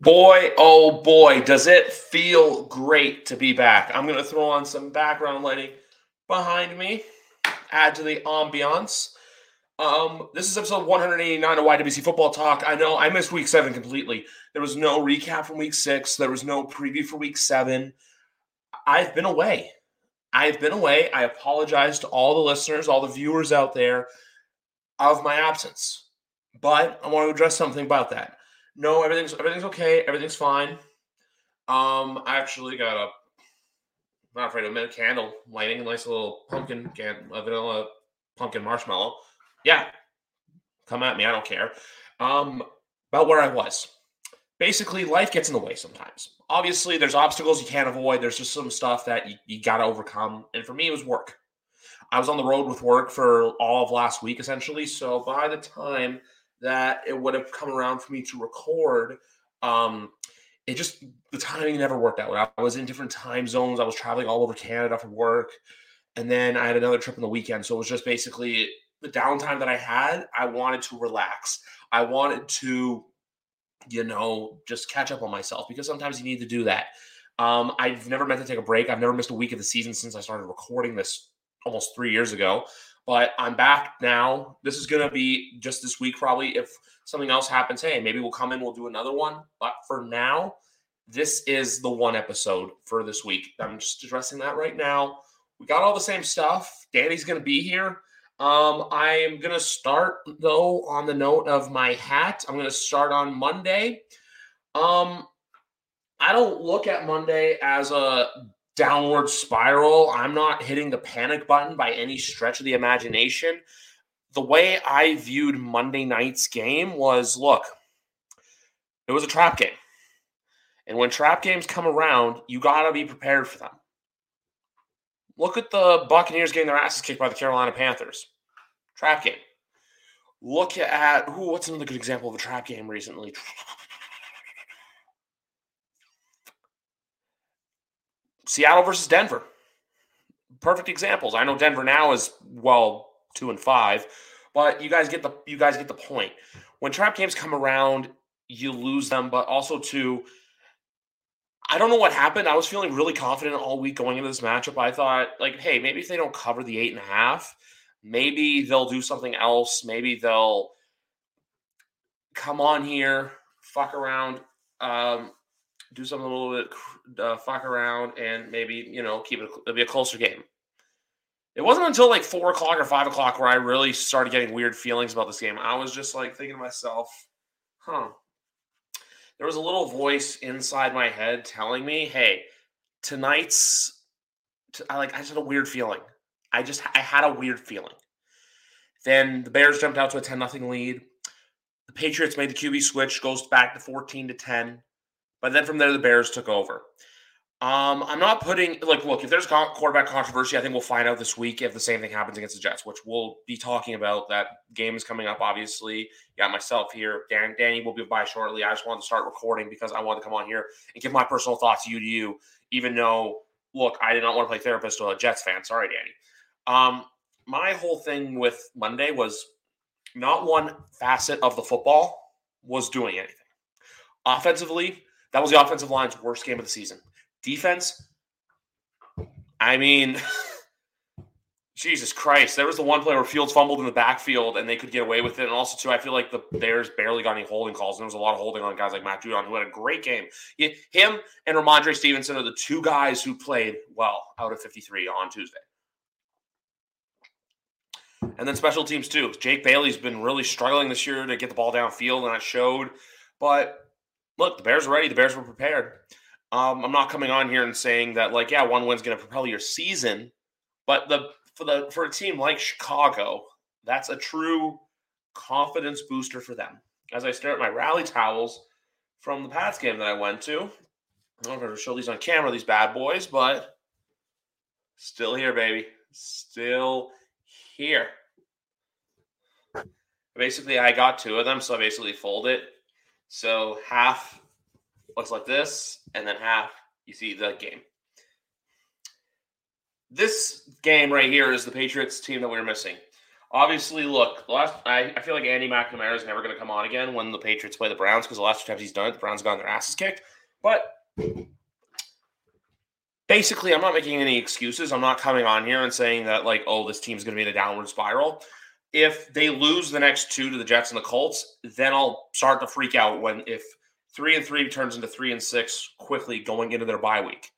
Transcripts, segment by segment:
Boy, oh boy, does it feel great to be back. I'm going to throw on some background lighting behind me, add to the ambiance. Um, this is episode 189 of YWC Football Talk. I know I missed week seven completely. There was no recap from week six, there was no preview for week seven. I've been away. I've been away. I apologize to all the listeners, all the viewers out there of my absence. But I want to address something about that no, everything's everything's okay. Everything's fine. Um, I actually got a not afraid of a candle lighting, a nice little pumpkin can a vanilla pumpkin marshmallow. Yeah, come at me. I don't care. Um, about where I was. Basically, life gets in the way sometimes. Obviously, there's obstacles you can't avoid. There's just some stuff that you, you got to overcome. And for me, it was work. I was on the road with work for all of last week, essentially. So by the time that it would have come around for me to record. Um, it just the timing never worked out. I was in different time zones. I was traveling all over Canada for work, and then I had another trip on the weekend. So it was just basically the downtime that I had. I wanted to relax. I wanted to, you know, just catch up on myself because sometimes you need to do that. Um, I've never meant to take a break. I've never missed a week of the season since I started recording this almost three years ago. But I'm back now. This is going to be just this week, probably. If something else happens, hey, maybe we'll come in, we'll do another one. But for now, this is the one episode for this week. I'm just addressing that right now. We got all the same stuff. Danny's going to be here. Um, I am going to start, though, on the note of my hat. I'm going to start on Monday. Um, I don't look at Monday as a downward spiral. I'm not hitting the panic button by any stretch of the imagination. The way I viewed Monday night's game was look, it was a trap game. And when trap games come around, you got to be prepared for them. Look at the Buccaneers getting their asses kicked by the Carolina Panthers. Trap game. Look at who what's another good example of a trap game recently? Seattle versus Denver. Perfect examples. I know Denver now is well two and five, but you guys get the you guys get the point. When trap games come around, you lose them, but also to I don't know what happened. I was feeling really confident all week going into this matchup. I thought, like, hey, maybe if they don't cover the eight and a half, maybe they'll do something else. Maybe they'll come on here, fuck around, um, do something a little bit, uh, fuck around, and maybe you know keep it. It'll be a closer game. It wasn't until like four o'clock or five o'clock where I really started getting weird feelings about this game. I was just like thinking to myself, "Huh." There was a little voice inside my head telling me, "Hey, tonight's." I like. I just had a weird feeling. I just I had a weird feeling. Then the Bears jumped out to a ten nothing lead. The Patriots made the QB switch, goes back to fourteen to ten. But then from there, the Bears took over. Um, I'm not putting like look if there's quarterback controversy, I think we'll find out this week if the same thing happens against the Jets, which we'll be talking about. That game is coming up, obviously. Yeah, myself here, Dan, Danny will be by shortly. I just wanted to start recording because I wanted to come on here and give my personal thoughts you to you, even though look, I did not want to play therapist to a Jets fan. Sorry, Danny. Um, my whole thing with Monday was not one facet of the football was doing anything. Offensively, that was the offensive line's worst game of the season. Defense, I mean, Jesus Christ. There was the one play where Fields fumbled in the backfield and they could get away with it. And also, too, I feel like the Bears barely got any holding calls. And there was a lot of holding on guys like Matt Judon, who had a great game. him and Rhamondre Stevenson are the two guys who played well out of 53 on Tuesday. And then special teams, too. Jake Bailey's been really struggling this year to get the ball downfield, and that showed. But look, the Bears are ready. The Bears were prepared. Um, I'm not coming on here and saying that like, yeah, one win's going to propel your season, but the for the for a team like Chicago, that's a true confidence booster for them. As I stare at my rally towels from the Pats game that I went to, I don't know if I show these on camera, these bad boys, but still here, baby, still here. Basically, I got two of them, so I basically fold it so half looks like this, and then half you see the game. This game right here is the Patriots team that we are missing. Obviously, look, the last I, I feel like Andy McNamara is never going to come on again when the Patriots play the Browns because the last two times he's done it, the Browns got their asses kicked. But basically, I'm not making any excuses. I'm not coming on here and saying that like, oh, this team's going to be in a downward spiral. If they lose the next two to the Jets and the Colts, then I'll start to freak out when if three and three turns into three and six quickly going into their bye week.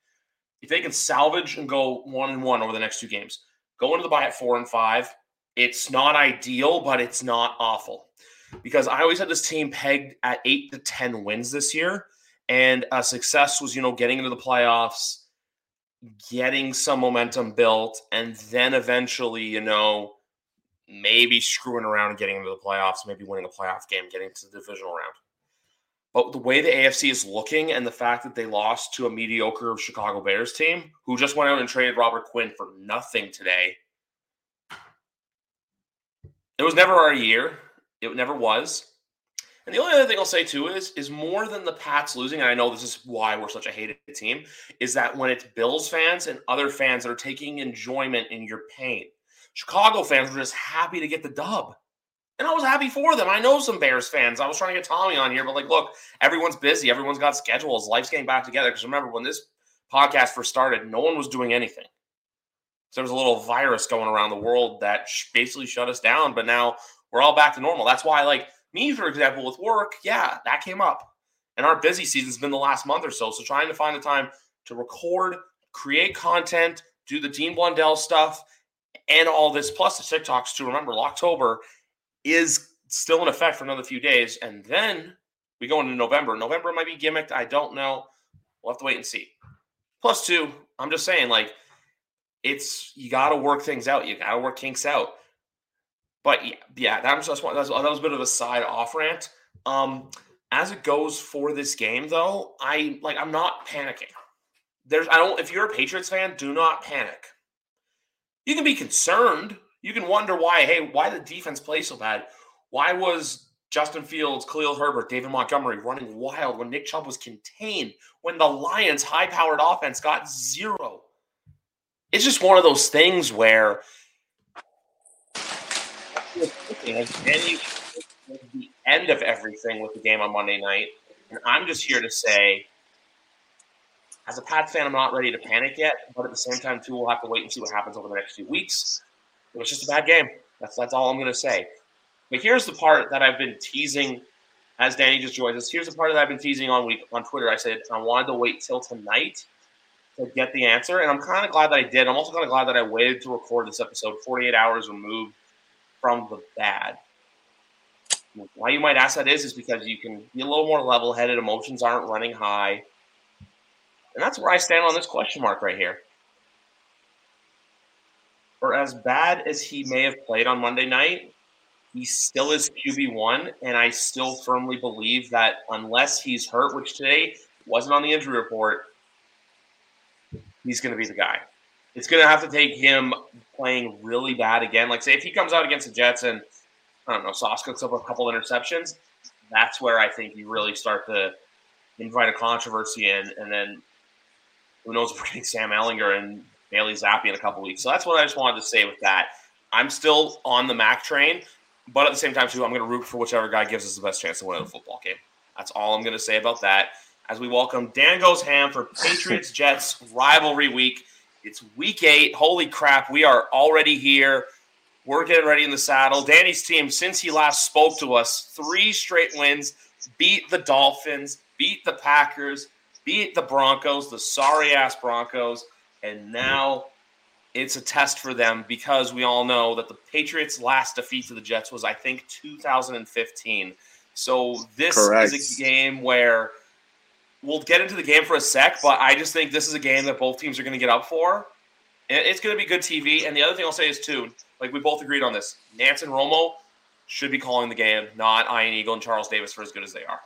If they can salvage and go one and one over the next two games, go into the bye at four and five. It's not ideal, but it's not awful because I always had this team pegged at eight to ten wins this year, and a success was you know getting into the playoffs, getting some momentum built, and then eventually you know maybe screwing around and getting into the playoffs, maybe winning a playoff game, getting to the divisional round. But the way the AFC is looking and the fact that they lost to a mediocre Chicago Bears team who just went out and traded Robert Quinn for nothing today. It was never our year. It never was. And the only other thing I'll say too is is more than the Pats losing, and I know this is why we're such a hated team, is that when it's Bills fans and other fans that are taking enjoyment in your pain. Chicago fans were just happy to get the dub. And I was happy for them. I know some Bears fans. I was trying to get Tommy on here, but like, look, everyone's busy. Everyone's got schedules. Life's getting back together. Because remember, when this podcast first started, no one was doing anything. So there was a little virus going around the world that basically shut us down. But now we're all back to normal. That's why, like me, for example, with work, yeah, that came up. And our busy season's been the last month or so. So trying to find the time to record, create content, do the Dean Blundell stuff, and all this plus the TikToks to remember October is still in effect for another few days. And then we go into November. November might be gimmicked. I don't know. We'll have to wait and see. Plus, two, I'm just saying, like, it's you got to work things out. You got to work kinks out. But yeah, yeah, that was just one. That was, that was a bit of a side off rant. Um, as it goes for this game, though, I like I'm not panicking. There's I don't. If you're a Patriots fan, do not panic. You can be concerned you can wonder why, hey, why the defense play so bad? Why was Justin Fields, Khalil Herbert, David Montgomery running wild when Nick Chubb was contained, when the Lions' high powered offense got zero? It's just one of those things where the end of everything with the game on Monday night. And I'm just here to say, as a Pat fan, I'm not ready to panic yet, but at the same time, too, we'll have to wait and see what happens over the next few weeks. It was just a bad game. That's that's all I'm going to say. But here's the part that I've been teasing as Danny just joins us. Here's the part that I've been teasing on week on Twitter. I said I wanted to wait till tonight to get the answer, and I'm kind of glad that I did. I'm also kind of glad that I waited to record this episode 48 hours removed from the bad. Why you might ask that is is because you can be a little more level-headed. Emotions aren't running high, and that's where I stand on this question mark right here for as bad as he may have played on Monday night, he still is QB1. And I still firmly believe that unless he's hurt, which today wasn't on the injury report, he's going to be the guy. It's going to have to take him playing really bad again. Like, say, if he comes out against the Jets and, I don't know, Sauce cooks up a couple interceptions, that's where I think you really start to invite a controversy in. And then who knows if we're getting Sam Ehlinger and Bailey Zappe in a couple weeks. So that's what I just wanted to say with that. I'm still on the Mac train, but at the same time, too, I'm going to root for whichever guy gives us the best chance to win a football game. That's all I'm going to say about that. As we welcome Dan Goes Ham for Patriots Jets rivalry week. It's week eight. Holy crap, we are already here. We're getting ready in the saddle. Danny's team, since he last spoke to us, three straight wins, beat the Dolphins, beat the Packers, beat the Broncos, the sorry ass Broncos. And now it's a test for them because we all know that the Patriots' last defeat to the Jets was, I think, 2015. So this Correct. is a game where we'll get into the game for a sec, but I just think this is a game that both teams are going to get up for. And it's going to be good TV. And the other thing I'll say is, too, like we both agreed on this, Nantz and Romo should be calling the game, not Ian Eagle and Charles Davis for as good as they are.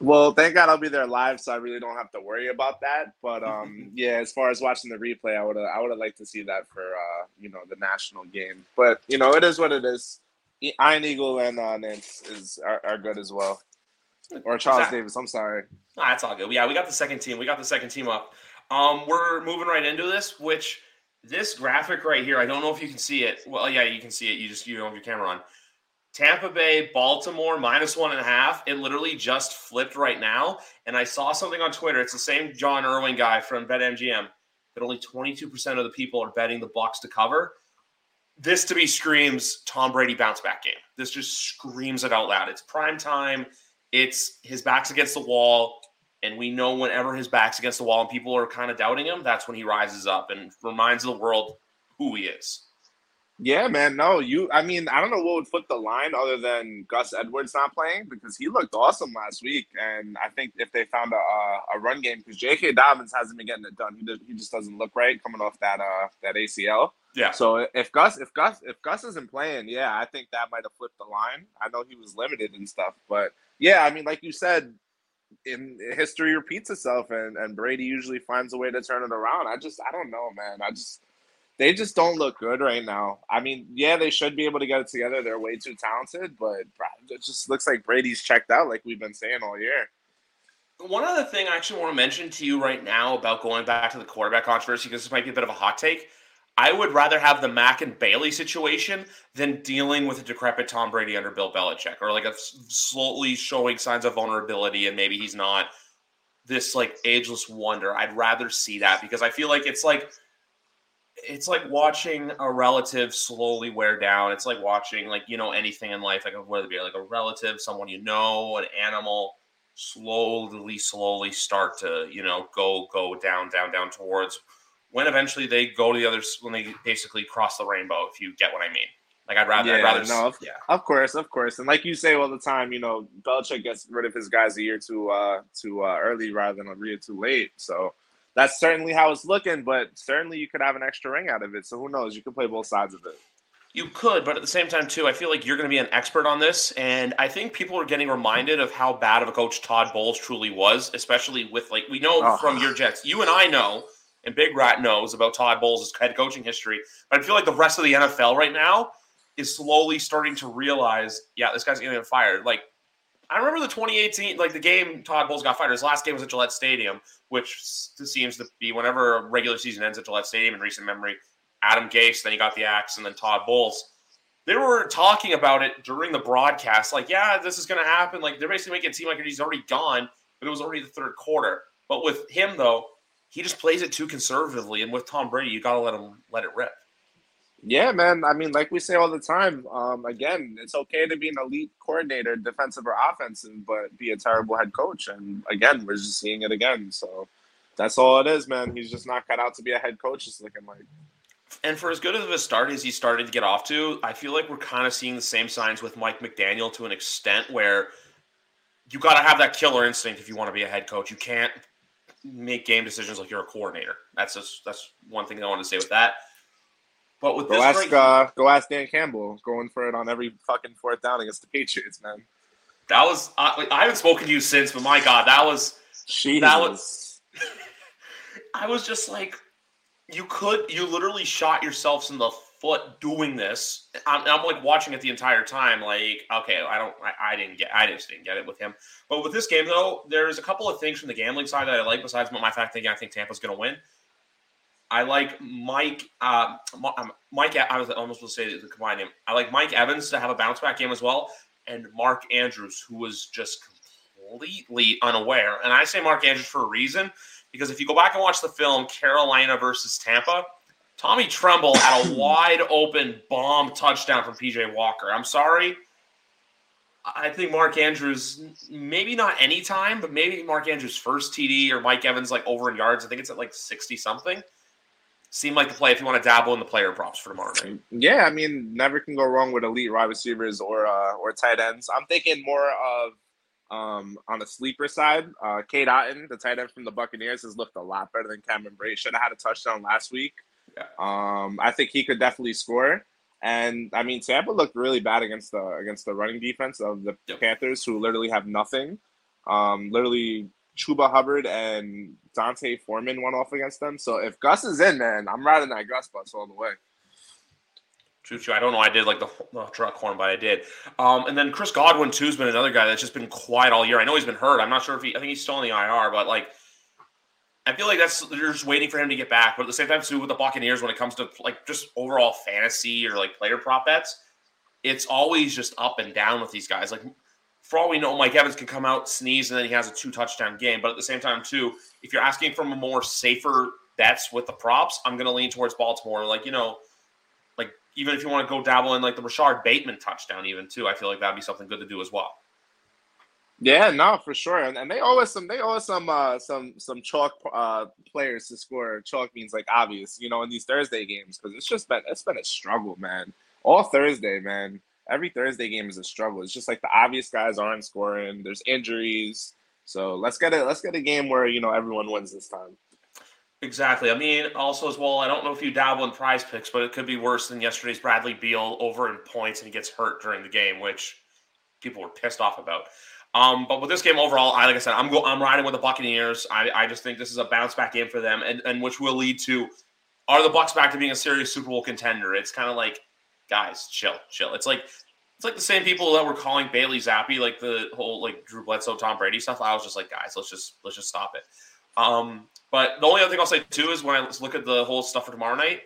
Well, thank God I'll be there live, so I really don't have to worry about that. But um, yeah, as far as watching the replay, I would have I would have liked to see that for uh, you know the national game. But you know, it is what it is. Ian Eagle and uh, Nantz is are, are good as well. Or Charles exactly. Davis. I'm sorry. That's all good. Yeah, we got the second team. We got the second team up. Um, we're moving right into this, which this graphic right here, I don't know if you can see it. Well, yeah, you can see it. You just you don't have your camera on. Tampa Bay, Baltimore, minus one and a half. It literally just flipped right now. And I saw something on Twitter. It's the same John Irwin guy from BetMGM that only 22% of the people are betting the Bucs to cover. This to me screams Tom Brady bounce back game. This just screams it out loud. It's prime time. It's his back's against the wall. And we know whenever his back's against the wall and people are kind of doubting him, that's when he rises up and reminds the world who he is. Yeah, man. No, you. I mean, I don't know what would flip the line other than Gus Edwards not playing because he looked awesome last week, and I think if they found a, a run game because J.K. Dobbins hasn't been getting it done, he, he just doesn't look right coming off that uh that ACL. Yeah. So if Gus if Gus if Gus isn't playing, yeah, I think that might have flipped the line. I know he was limited and stuff, but yeah, I mean, like you said, in history repeats itself, and and Brady usually finds a way to turn it around. I just I don't know, man. I just they just don't look good right now. I mean, yeah, they should be able to get it together. They're way too talented, but it just looks like Brady's checked out, like we've been saying all year. One other thing I actually want to mention to you right now about going back to the quarterback controversy, because this might be a bit of a hot take. I would rather have the Mac and Bailey situation than dealing with a decrepit Tom Brady under Bill Belichick, or like a slowly showing signs of vulnerability, and maybe he's not this like ageless wonder. I'd rather see that because I feel like it's like it's like watching a relative slowly wear down. It's like watching like you know anything in life, like whether it be like a relative, someone you know, an animal, slowly, slowly start to you know go go down, down, down towards when eventually they go to the other when they basically cross the rainbow. If you get what I mean. Like I'd rather, yeah, I'd rather, no, of, yeah, of course, of course, and like you say all the time, you know, Belichick gets rid of his guys a year too, uh, too uh, early rather than a year too late. So that's certainly how it's looking, but certainly you could have an extra ring out of it. So who knows? You could play both sides of it. You could, but at the same time, too, I feel like you're going to be an expert on this. And I think people are getting reminded of how bad of a coach Todd Bowles truly was, especially with, like, we know oh. from your Jets. You and I know, and Big Rat knows about Todd Bowles' head coaching history. But I feel like the rest of the NFL right now is slowly starting to realize, yeah, this guy's going to get fired. Like, I remember the 2018, like the game Todd Bowles got fired. His last game was at Gillette Stadium, which seems to be whenever a regular season ends at Gillette Stadium in recent memory. Adam Gase, then he got the axe, and then Todd Bowles. They were talking about it during the broadcast, like, yeah, this is going to happen. Like they're basically making it seem like he's already gone, but it was already the third quarter. But with him though, he just plays it too conservatively, and with Tom Brady, you got to let him let it rip. Yeah, man. I mean, like we say all the time, um, again, it's okay to be an elite coordinator, defensive or offensive, but be a terrible head coach. And again, we're just seeing it again. So that's all it is, man. He's just not cut out to be a head coach, it's looking like. And for as good of a start as he started to get off to, I feel like we're kind of seeing the same signs with Mike McDaniel to an extent where you got to have that killer instinct if you want to be a head coach. You can't make game decisions like you're a coordinator. That's just that's one thing I want to say with that. But with go ask right, uh, go ask Dan Campbell going for it on every fucking fourth down against the Patriots, man. That was I, I haven't spoken to you since, but my God, that was Jesus. that was. I was just like, you could you literally shot yourselves in the foot doing this. I'm, I'm like watching it the entire time. Like, okay, I don't, I, I, didn't get, I just didn't get it with him. But with this game though, there's a couple of things from the gambling side that I like. Besides my fact thinking I think Tampa's going to win. I like Mike. Uh, um, Mike. I was almost going to say the combined name. I like Mike Evans to have a bounce back game as well, and Mark Andrews, who was just completely unaware. And I say Mark Andrews for a reason because if you go back and watch the film Carolina versus Tampa, Tommy Tremble had a wide open bomb touchdown from PJ Walker. I'm sorry. I think Mark Andrews, maybe not any time, but maybe Mark Andrews' first TD or Mike Evans like over in yards. I think it's at like 60 something seem like the play if you want to dabble in the player props for tomorrow night. Yeah, I mean, never can go wrong with elite wide receivers or uh, or tight ends. I'm thinking more of um, on the sleeper side. Uh, Cade Otton, the tight end from the Buccaneers, has looked a lot better than Cameron Brate. Should have had a touchdown last week. Yeah. Um, I think he could definitely score. And I mean, Tampa looked really bad against the against the running defense of the yep. Panthers, who literally have nothing. Um, literally Chuba Hubbard and D'Onta Foreman went off against them. So if Gus is in, man, I'm riding that Gus bus all the way. True, true. I don't know. I did like the, truck horn, but I did. Um, and then Chris Godwin too has been another guy that's just been quiet all year. I know he's been hurt. I'm not sure if he. I think he's still in the IR, but like I feel like that's they're just waiting for him to get back. But at the same time, too, with the Buccaneers, when it comes to like just overall fantasy or like player prop bets, it's always just up and down with these guys. Like for all we know, Mike Evans can come out, sneeze, and then he has a two touchdown game. But at the same time, too, if you're asking for a more safer bets with the props, I'm going to lean towards Baltimore. Like you know, like even if you want to go dabble in like the Rashod Bateman touchdown, even too, I feel like that'd be something good to do as well. Yeah, no, for sure, and, and they owe us some. They owe some uh, some some chalk uh, players to score. Chalk means like obvious, you know, in these Thursday games because it's just been it's been a struggle, man. All Thursday, man. Every Thursday game is a struggle. It's just like the obvious guys aren't scoring. There's injuries, so let's get a let's get a game where you know everyone wins this time. Exactly. I mean, also as well, I don't know if you dabble in PrizePicks, but it could be worse than yesterday's Bradley Beal over in points and he gets hurt during the game, which people were pissed off about. Um, but with this game overall, I like I said, I'm go, I'm riding with the Buccaneers. I, I just think this is a bounce back game for them, and, and which will lead to are the Bucs back to being a serious Super Bowl contender? It's kind of like, guys, chill, chill. It's like it's like the same people that were calling Bailey Zappe, like the whole like Drew Bledsoe, Tom Brady stuff. I was just like, guys, let's just let's just stop it. Um, but the only other thing I'll say too is when I look at the whole stuff for tomorrow night,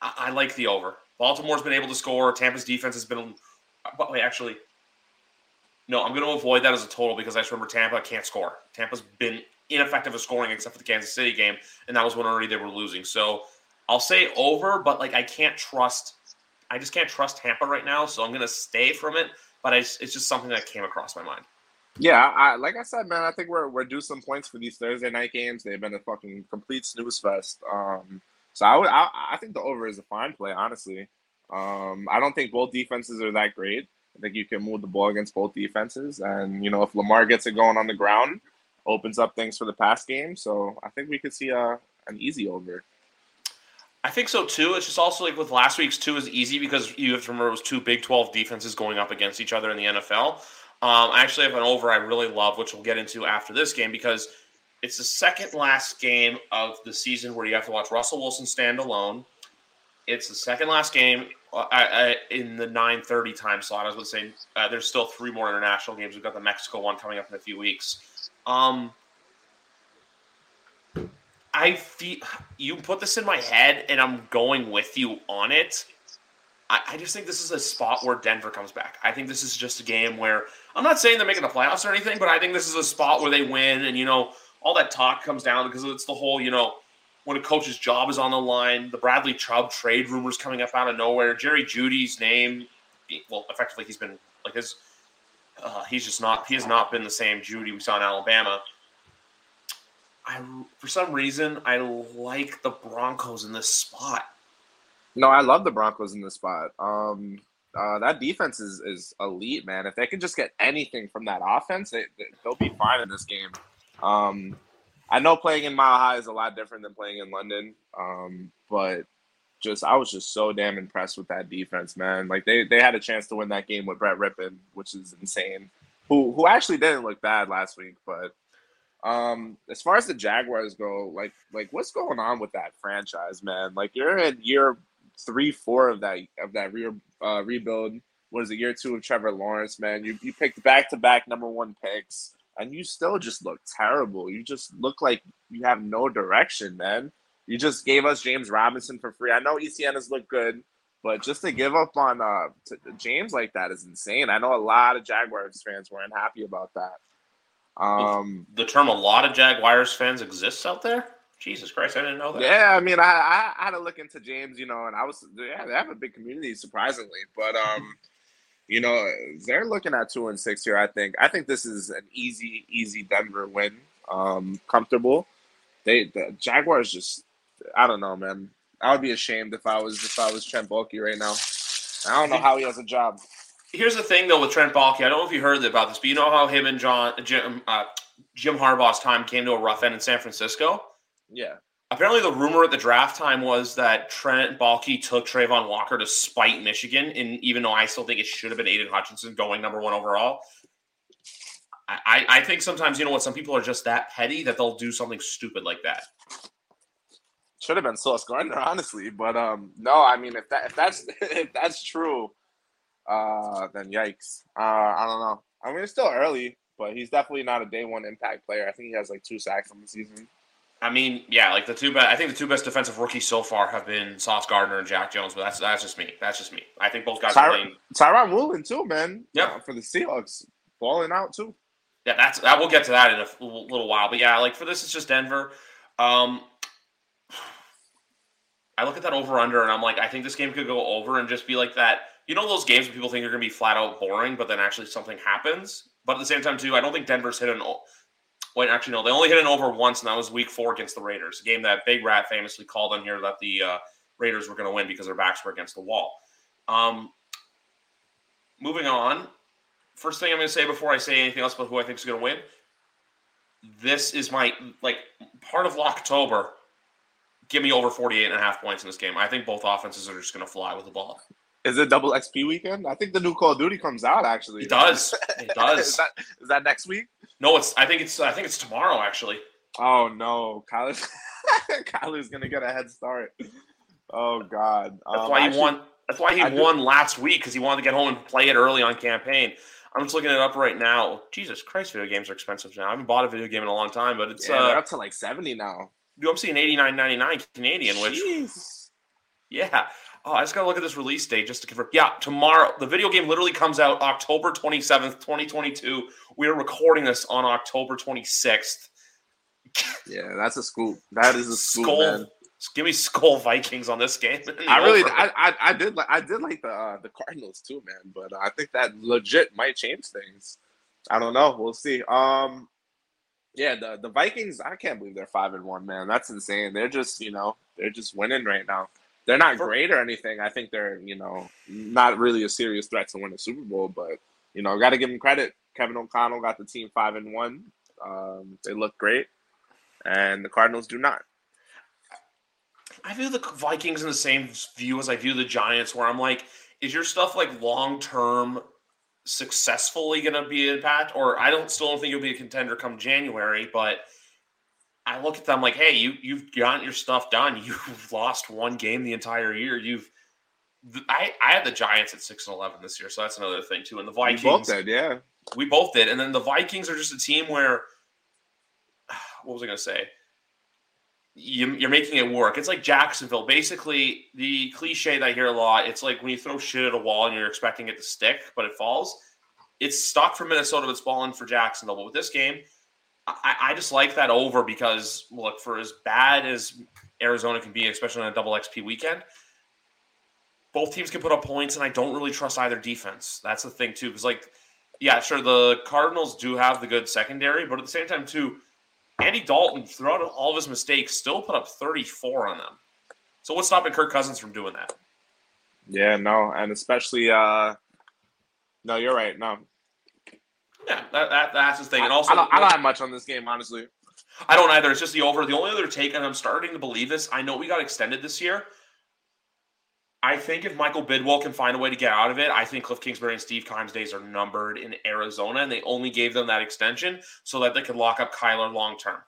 I, I like the over. Baltimore's been able to score. Tampa's defense has been. But wait, actually, no, I'm going to avoid that as a total because I just remember Tampa can't score. Tampa's been ineffective at scoring except for the Kansas City game, and that was when already they were losing. So I'll say over, but like I can't trust. I just can't trust Tampa right now, so I'm going to stay from it. But I, it's just something that came across my mind. Yeah, I, like I said, man, I think we're we're due some points for these Thursday night games. They've been a fucking complete snooze fest. Um, so I would, I, I think the over is a fine play, honestly. Um, I don't think both defenses are that great. I think you can move the ball against both defenses, and you know if Lamar gets it going on the ground, opens up things for the pass game. So I think we could see a an easy over. I think so too. It's just also like with last week's two is easy because you have to remember it was two Big Twelve defenses going up against each other in the NFL. Um, I actually have an over I really love, which we'll get into after this game because it's the second last game of the season where you have to watch Russell Wilson stand alone. It's the second last game uh, I, in the 9:30 time slot. I was going to say uh, there's still three more international games. We've got the Mexico one coming up in a few weeks. Um, I feel you put this in my head, and I'm going with you on it. I, I just think this is a spot where Denver comes back. I think this is just a game where I'm not saying they're making the playoffs or anything, but I think this is a spot where they win, and you know all that talk comes down because it's the whole you know when a coach's job is on the line, the Bradley Chubb trade rumors coming up out of nowhere, Jerry Jeudy's name, well, effectively he's been like his, uh, he's just not, he has not been the same Jeudy we saw in Alabama. I, for some reason, I like the Broncos in this spot. No, I love the Broncos in this spot. Um, uh, that defense is is elite, man. If they can just get anything from that offense, they, they'll be fine in this game. Um, I know playing in Mile High is a lot different than playing in London, um, but just I was just so damn impressed with that defense, man. Like they they had a chance to win that game with Brett Rypien, which is insane. Who who actually didn't look bad last week, but um, as far as the Jaguars go, like like what's going on with that franchise, man? Like you're in year three, four of that of that re- uh, rebuild. What is it? Year two of Trevor Lawrence, man. You you picked back to back number one picks and you still just look terrible. You just look like you have no direction, man. You just gave us James Robinson for free. I know ETN has looked good, but just to give up on uh, James like that is insane. I know a lot of Jaguars fans weren't happy about that. Um, the term "a lot of Jaguars fans" exists out there. Jesus Christ, I didn't know that. Yeah, I mean, I, I, I had to look into James, you know, and I was yeah, they have a big community, surprisingly, but um you know, they're looking at two and six here. I think. I think this is an easy, easy Denver win. Um, comfortable. They the Jaguars just. I don't know, man. I would be ashamed if I was if I was Trent Baalke right now. I don't know how he has a job. Here's the thing, though, with Trent Baalke. I don't know if you heard about this, but you know how him and John Jim uh, Jim Harbaugh's time came to a rough end in San Francisco. Yeah apparently the rumor at the draft time was that Trent Baalke took Travon Walker to spite Michigan, and even though I still think it should have been Aidan Hutchinson going number one overall, I, I think sometimes you know what some people are just that petty that they'll do something stupid like that. Should have been Sauce Gardner, honestly, but um, no. I mean, if that if that's if that's true, uh, then yikes. Uh, I don't know. I mean, it's still early, but he's definitely not a day one impact player. I think he has like two sacks on the season. I mean, yeah, like the two best. I think the two best defensive rookies so far have been Sauce Gardner and Jack Jones, but that's that's just me. That's just me. I think both guys Ty- are playing. Tyron Woolen too, man. Yeah, Uh, for the Seahawks, balling out too. Yeah, that's that. We'll get to that in a f- little while, but yeah, like for this, it's just Denver. Um, I look at that over under, and I'm like, I think this game could go over and just be like that. You know those games where people think are going to be flat out boring, but then actually something happens. But at the same time, too, I don't think Denver's hit an. Wait, actually, no, they only hit an over once, and that was Week Four against the Raiders, a game that Big Rat famously called on here that the uh, Raiders were going to win because their backs were against the wall. Um, moving on, first thing I'm going to say before I say anything else about who I think is going to win. This is my like part of October. Give me over 48 and a half points in this game. I think both offenses are just going to fly with the ball. Is it double XP weekend? I think the new Call of Duty comes out actually. It does. It is does. that is that next week? No, it's. I think it's. I think it's tomorrow. Actually, Oh no, Kyler Kyler's gonna get a head start. Oh god. that's Um, why he actually- won. That's why he I do- won last week because he wanted to get home and play it early on campaign. I'm just looking it up right now. Jesus Christ, video games are expensive now. I haven't bought a video game in a long time, but it's. Yeah, uh, up to like seventy now. dude, I'm seeing 89.99 Canadian, which Yeah. Oh, I just gotta look at this release date just to confirm. Yeah, tomorrow. The video game literally comes out October 27th, 2022. We are recording this on October 26th. Yeah, that's a scoop. That is a scoop, Skol. man. Give me Skol Vikings on this game. I really, I, I, I did like, I did like the uh, the Cardinals too, man. But I think that legit might change things. I don't know. We'll see. Um, yeah, the the Vikings. I can't believe they're five and one, man. That's insane. They're just, you know, they're just winning right now. They're not great or anything. I think they're, you know, not really a serious threat to win a Super Bowl. But you know, got to give them credit. Kevin O'Connell got the team five and one. Um, they look great, and the Cardinals do not. I view the Vikings in the same view as I view the Giants, where I'm like, is your stuff like long term successfully going to be impact? Or I don't still don't think you'll be a contender come January, but I look at them like, hey, you you've gotten your stuff done. You've lost one game the entire year. You've I, I had the Giants at six and eleven this year, so that's another thing too. And the We Vikings, both did, yeah. we both did. And then the Vikings are just a team where, what was I going to say? You, you're making it work. It's like Jacksonville. Basically, the cliche that I hear a lot, it's like when you throw shit at a wall and you're expecting it to stick, but it falls. It's stuck for Minnesota, but it's falling for Jacksonville. But with this game, I, I just like that over because, look, for as bad as Arizona can be, especially on a double XP weekend, both teams can put up points, and I don't really trust either defense. That's the thing, too. Because, like, yeah, sure, the Cardinals do have the good secondary, but at the same time, too, Andy Dalton, throughout all of his mistakes, still put up 34 on them. So what's stopping Kirk Cousins from doing that? Yeah, no, and especially uh no, you're right. No. Yeah, that, that that's his thing. And also, I, don't, I don't have much on this game, honestly. I don't either. It's just the over. The only other take, and I'm starting to believe this. I know we got extended this year. I think if Michael Bidwill can find a way to get out of it, I think Cliff Kingsbury and Steve Keim's days are numbered in Arizona, and they only gave them that extension so that they could lock up Kyler long term.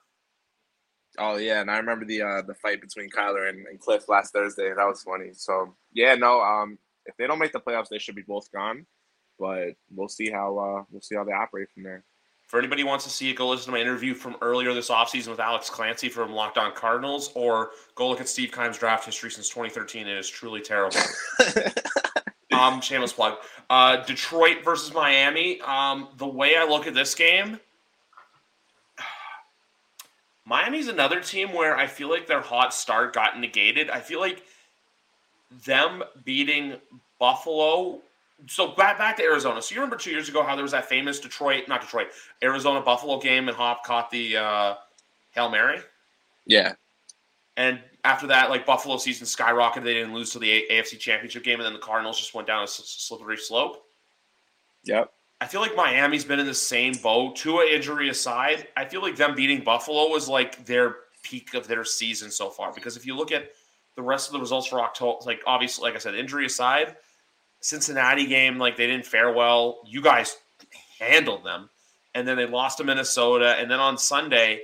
Oh yeah, and I remember the uh the fight between Kyler and, and Cliff last Thursday. That was funny. So yeah, no, um if they don't make the playoffs, they should be both gone. But we'll see how uh we'll see how they operate from there. For anybody who wants to see it, go listen to my interview from earlier this offseason with Alex Clancy from Locked On Cardinals, or go look at Steve Keim's draft history since 2013. It is truly terrible. um, shameless plug. Uh, Detroit versus Miami. Um, the way I look at this game, Miami's another team where I feel like their hot start got negated. I feel like them beating Buffalo. So back back to Arizona. So you remember two years ago how there was that famous Detroit, not Detroit, Arizona Buffalo game, and Hop caught the uh, hail mary. yeah. And after that, like Buffalo season skyrocketed. They didn't lose to the A- AFC Championship game, and then the Cardinals just went down a s- slippery slope. Yep. I feel like Miami's been in the same boat. Tua injury aside, I feel like them beating Buffalo was like their peak of their season so far. Because if you look at the rest of the results for October, like obviously, like I said, injury aside, Cincinnati game, like they didn't fare well. You guys handled them, and then they lost to Minnesota, and then on Sunday,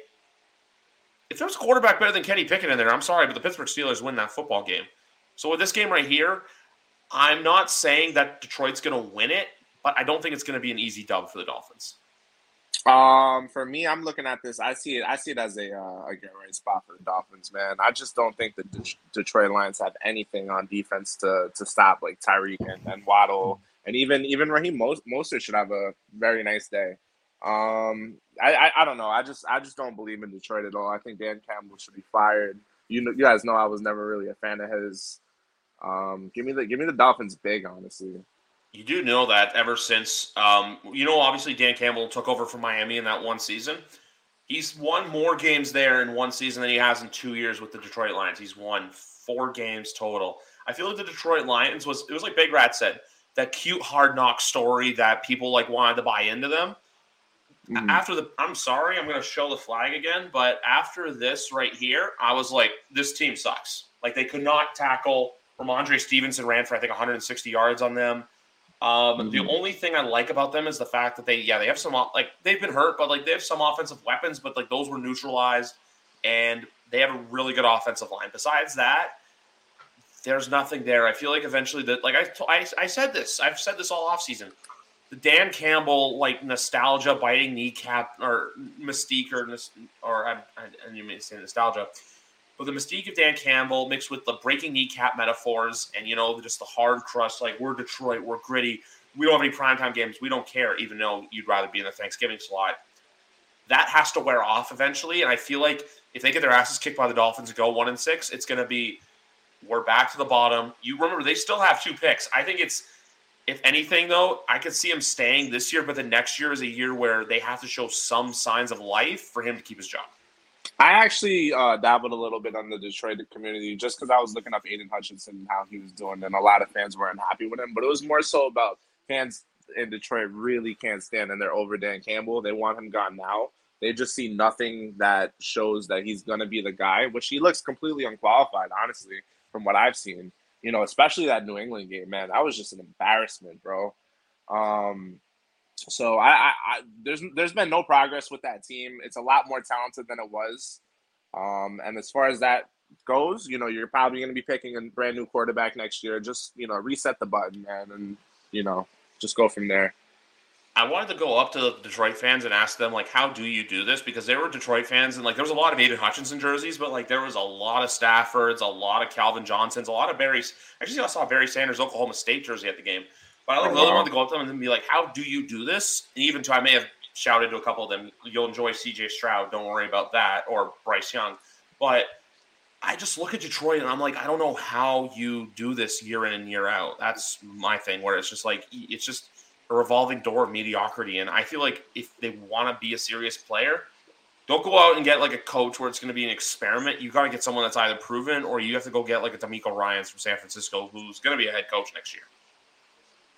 if there's a quarterback better than Kenny Pickett in there, I'm sorry, but the Pittsburgh Steelers win that football game. So with this game right here, I'm not saying that Detroit's going to win it, but I don't think it's going to be an easy dub for the Dolphins. Um, for me, I'm looking at this. I see it. I see it as a uh, a get right spot for the Dolphins, man. I just don't think the De- Detroit Lions have anything on defense to to stop like Tyreek and, and Waddle, and even even Raheem Mostert should have a very nice day. Um, I, I, I don't know. I just I just don't believe in Detroit at all. I think Dan Campbell should be fired. You know, you guys know I was never really a fan of his. Um, give me the give me the Dolphins big, honestly. You do know that ever since, um, you know, obviously Dan Campbell took over from Miami in that one season. He's won more games there in one season than he has in two years with the Detroit Lions. He's won four games total. I feel like the Detroit Lions was it was like Big Rat said that cute hard knock story that people like wanted to buy into them. Mm-hmm. After the, I'm sorry, I'm going to show the flag again, but after this right here, I was like, this team sucks. Like they could not tackle. Rhamondre Stevenson ran for I think 160 yards on them. Um, mm-hmm. The only thing I like about them is the fact that they, yeah, they have some like they've been hurt, but like they have some offensive weapons, but like those were neutralized, and they have a really good offensive line. Besides that, there's nothing there. I feel like eventually that, like I, I, I said this, I've said this all off season. The Dan Campbell like nostalgia biting kneecap or mystique or or I, I, I didn't mean to say nostalgia but the mystique of Dan Campbell mixed with the breaking kneecap metaphors and, you know, just the hard crust, like we're Detroit, we're gritty. We don't have any primetime games. We don't care, even though you'd rather be in the Thanksgiving slot. That has to wear off eventually. And I feel like if they get their asses kicked by the Dolphins and go one and six, it's going to be we're back to the bottom. You remember they still have two picks. I think it's if anything though, I could see him staying this year, but the next year is a year where they have to show some signs of life for him to keep his job. I actually uh, dabbled a little bit on the Detroit community just because I was looking up Aidan Hutchinson and how he was doing, and a lot of fans weren't happy with him. But it was more so about fans in Detroit really can't stand and they're over Dan Campbell. They want him gone now. They just see nothing that shows that he's to be the guy, which he looks completely unqualified, honestly, from what I've seen. You know, especially that New England game, man. That was just an embarrassment, bro. Um, so I, I, I, there's there's been no progress with that team. It's a lot more talented than it was. Um, and as far as that goes, you know, you're probably going to be picking a brand new quarterback next year. Just you know, reset the button, man, and you know, just go from there. I wanted to go up to the Detroit fans and ask them like, how do you do this? Because they were Detroit fans, and like there was a lot of Aidan Hutchinson jerseys, but like there was a lot of Staffords, a lot of Calvin Johnsons, a lot of Barry's. Actually, I saw Barry Sanders Oklahoma State jersey at the game. But I like oh, wow. to go up to them and be like, "How do you do this?" And even to I may have shouted to a couple of them, "You'll enjoy C.J. Stroud. Don't worry about that," or Bryce Young. But I just look at Detroit and I'm like, I don't know how you do this year in and year out. That's my thing. Where it's just like it's just a revolving door of mediocrity. And I feel like if they want to be a serious player, don't go out and get like a coach where it's going to be an experiment. You got to get someone that's either proven or you have to go get like a DeMeco Ryans from San Francisco who's going to be a head coach next year.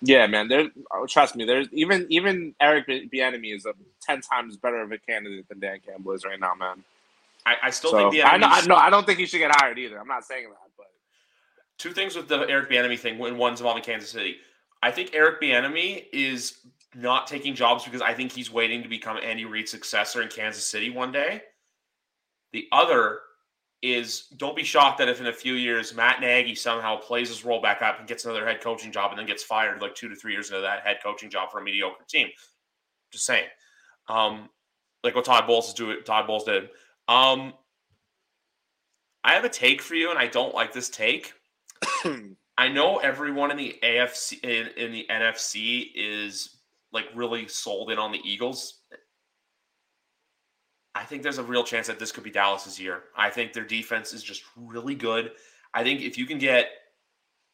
Yeah, man. There, oh, trust me. There's even even Eric Bieniemy is a ten times better of a candidate than Dan Campbell is right now, man. I, I still so, think the I know, I know. I don't think he should get hired either. I'm not saying that, but two things with the Eric Bieniemy thing. When one's involving Kansas City, I think Eric Bieniemy is not taking jobs because I think he's waiting to become Andy Reid's successor in Kansas City one day. The other is don't be shocked that if in a few years Matt Nagy somehow plays his role back up and gets another head coaching job and then gets fired like two to three years into that head coaching job for a mediocre team. Just saying. Um, like what Todd Bowles is doing, Todd Bowles did. Um, I have a take for you, and I don't like this take. I know everyone in the AFC in, in the NFC is like really sold in on the Eagles I think there's a real chance that this could be Dallas's year. I think their defense is just really good. I think if you can get,